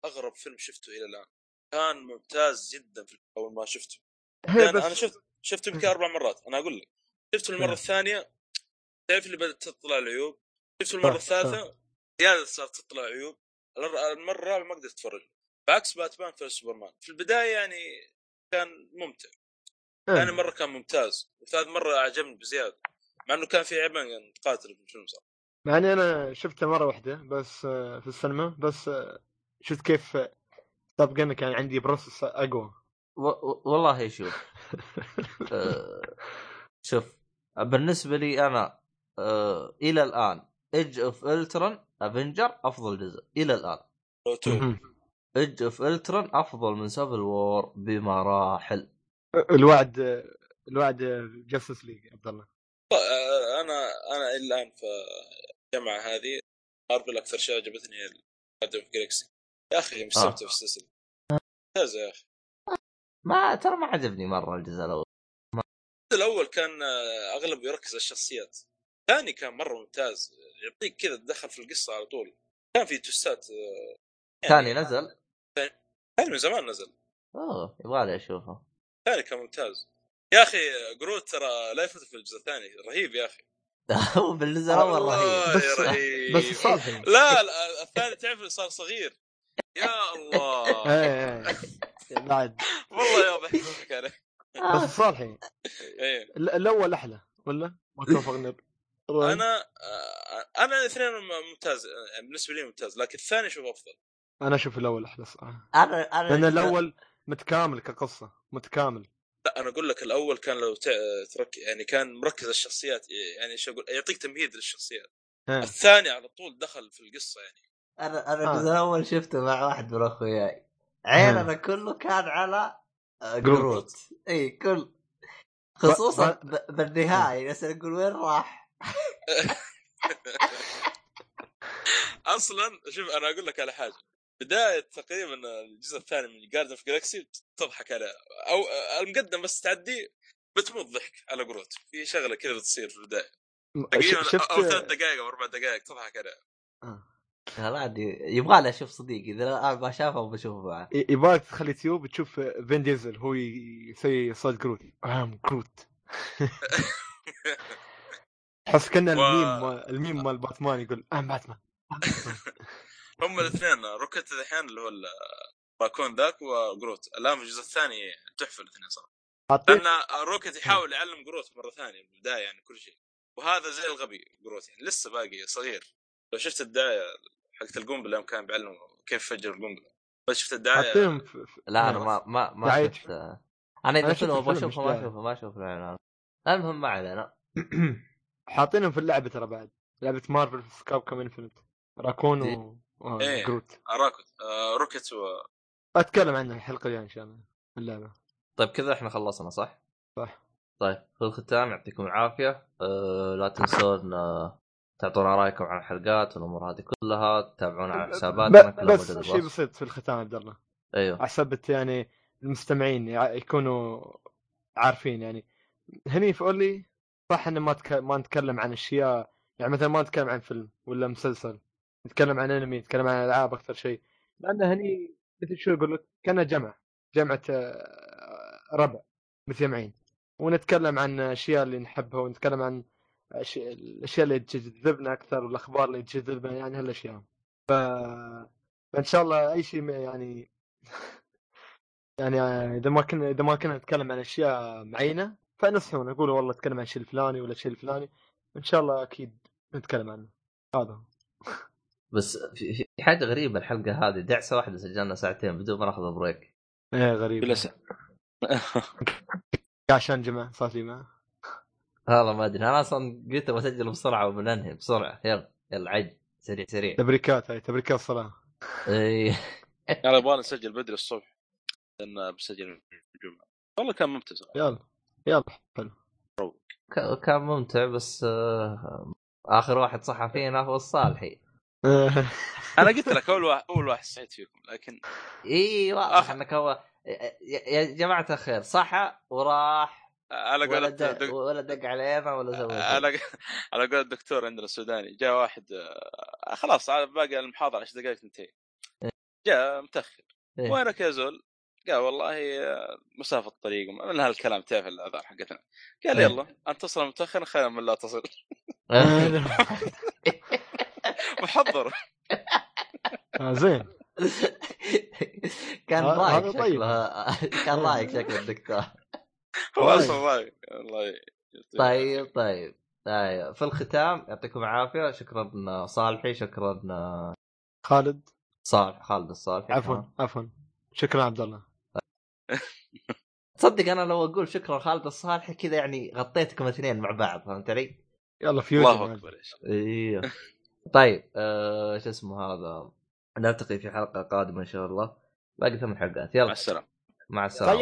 أغرب فيلم شفته إلى الآن. كان ممتاز جدا في أول ما شفته. بس أنا شفت شفته يمكن أربع مرات. أنا أقول لك. شفته المرة إيه. الثانية تعرف اللي بدأت تطلع العيوب؟ شفته المرة صح، الثالثة زيادة صارت تطلع عيوب المرة الرابعه ما قدرت أتفرج. بعكس Batman v Superman. في البداية يعني كان ممتع. إيه. ثاني مرة كان ممتاز. وثالث مرة أعجبني بزيادة. مع إنه كان في عيبين قاتل في الفيلم صار مع إني أنا شفته مرة واحدة بس آه، في السينما بس آه، شفت كيف طب كان عندي process أقوى. والله شوف آه، شوف بالنسبة لي أنا آه، إلى الآن Age of Ultron Avenger أفضل جزء إلى الآن. Age of Ultron أفضل من Civil War بمراحل. الوعد آه، الوعد Justice League عبد الله. آه، أنا أنا الآن في الجامعة هذه مارفل أكثر شيء عجبتني هي Guardians of Galaxy يا أخي مستمتع في السلسلة. ممتازه يا أخي. ما ترى ما عجبني مرة الجزء الأول. الجزء الأول كان آه، أغلب يركز على الشخصيات. الثاني كان مرة ممتاز. يعطيك كذا تدخل في القصة على طول. كان في توستات آه، ثاني نزل؟ ثاني من زمان نزل. أوه يبغالي أشوفه. ثاني كان ممتاز. يا أخي جروت ترى لا يفوت في الجزء الثاني. رهيب يا أخي. هو بالجزء الأول رهيب. بس- والله رهيب. بس صالحي لا لا الثاني تعرف صار صغير. يا الله. إيه إيه. بعد. والله يا ضحك عليه بس صالحي ال- الأول أحلى ولا؟ ما توافقني أنا آه، أنا الاثنين ممتاز يعني بالنسبة لي ممتاز لكن الثاني شوف أفضل. أنا أشوف الأول أحلى صراحة. أنا أنا لأن الأول متكامل كقصة متكامل. لا أنا أقول لك الأول كان لو ترك يعني كان مركز الشخصيات يعني شو أقول يعطيك تمهيد للشخصيات إيه. الثاني على طول دخل في القصة يعني أنا أنا. الجزء الأول شفته مع واحد من أخوياي عيننا. كله كان على آه، Groot. جروت إي كل خصوصا ب- ب- بالنهاية بس أقول وين راح؟ أصلا شوف أنا أقول لك على حاجة بداية تقريبا الجزء الثاني من Guardians of Galaxy تضحك عليه أو المقدم بس تعدي بتموت ضحك على Groot في شغلة كذا بتصير في البداية. تقريبا شفت أو ثلاث دقائق أو أربع دقائق تضحك عليه آه. لا عادي. يبغى لي أشوف صديقي إذا ما شافه بشوفه معه ي- يبغاك تدخل يوتيوب تشوف Vin Diesel هو يسوي صوت Groot I'm Groot تحس كان الميم مال- الميم مال باتمان يقول I'm Batman هم الاثنين Rocket الحين اللي هو الباكون ذاك و Groot. الان في الجزء الثاني تحفه الاثنين صراحة. حاطين؟ لأن Rocket يحاول يعلم Groot مرة ثانية من البداية يعني كل شيء. وهذا زي الغبي Groot يعني. لسه باقي صغير. لو شفت الدعاية حقت القنبلة يوم كان بيعلم كيف فجر القنبلة. بس شفت الدعايه. لا أنا ما ما ما دعاية شفت. أنا أنا اذا شفت فيلم أبغى أشوفه ما. أشوفه ما أشوف الاعلان المهم ما علينا. حاطينهم في اللعبة ترى بعد. لعبة Marvel vs Capcom Infinite raccoon و إيه. Groot. راكت آه روكت و... أتكلم عنها الحلقة الجاية إن شاء الله اللعبة. طيب كذا إحنا خلصنا صح؟ صح. طيب في الختام يعطيكم العافية. أه لا تنسون أه تعطونا رأيكم عن الحلقات والأمور هذه كلها تتابعونا على حساباتنا ب- بس شيء. بسيط في الختام عبد الله. أيوه. حسبت يعني المستمعين يكونوا عارفين يعني. هني في أولي صح ان ما تك... ما نتكلم عن أشياء يعني مثلا ما نتكلم عن فيلم ولا مسلسل. نتكلم عن أنمي نتكلم عن ألعاب أكثر شيء. لأن هني مثل شو أقول لك كان جمع جمعة آه، ربع متجمعين ونتكلم عن الاشياء اللي نحبها ونتكلم عن الأشياء اللي تجذبنا أكثر والأخبار اللي تجذبنا يعني هالأشياء. ف... فإن شاء الله أي شيء يعني يعني إذا ما كنا إذا ما كنا نتكلم عن أشياء معينة فنصحون نقول والله نتكلم عن الشيء الفلاني ولا الشيء الفلاني. ان شاء الله أكيد نتكلم عنه. هذا. بس في, في حاجة غريبة الحلقة هذه. دعسه واحدة سجلنا ساعتين بدون ما ناخذ بريك إيه غريب. بلا عشان جماعة صار لي معه والله ما أدري. أنا أصلا قلت بسجل بسرعة وبننهي بسرعة. يلا يلا عج سريع سريع. تبريكات هاي تبريكات صلاه اي أنا يبغى نسجل بدري الصبح. لأن بسجل الجمعة. والله كان ممتع صراحة. يلا يلا. حلو. ك- كان ممتع بس آه، آخر واحد صح فينا هو الصالحي. أنا قلت لك أول واحد أول واحد سعيد فيكم لكن اي واضح أخ- إنك هو يا جماعة الخير صح وراح على ولا قولة دق, دك... ولا دق علينا ولا سوى. على على قول الدكتور عندنا السوداني جاء واحد آه، خلاص على باقي المحاضرة 10 دقائق تنتهي جاء متأخر إيه. وينك يا زول؟ قال والله آه، مسافة الطريق من هالكلام تعرف الاعذار حقتنا قال إيه. يلا ان تصل متاخرا خير من لا تصل محضر. آه، زين. كان رايق طيب. شكله. كان رايق شكل الدكتور. هو طيب. أصلا رايق الله طيب طيب. طيب. في الختام يعطيكم العافية. شكرا صالحي. شكرا خالد. صالح خالد الصالحي. عفوا عفوا. شكرا عبد الله. تصدق أنا لو أقول شكرا خالد الصالحي كذا يعني غطيتكم اثنين مع بعض فهمت علي؟ يلا فيوجن الله أكبر أيوه طيب آه شو اسمه هذا؟ نلتقي في حلقة قادمة إن شاء الله. باقي ثمان حلقات. مع يلا السلامة. مع السلامة.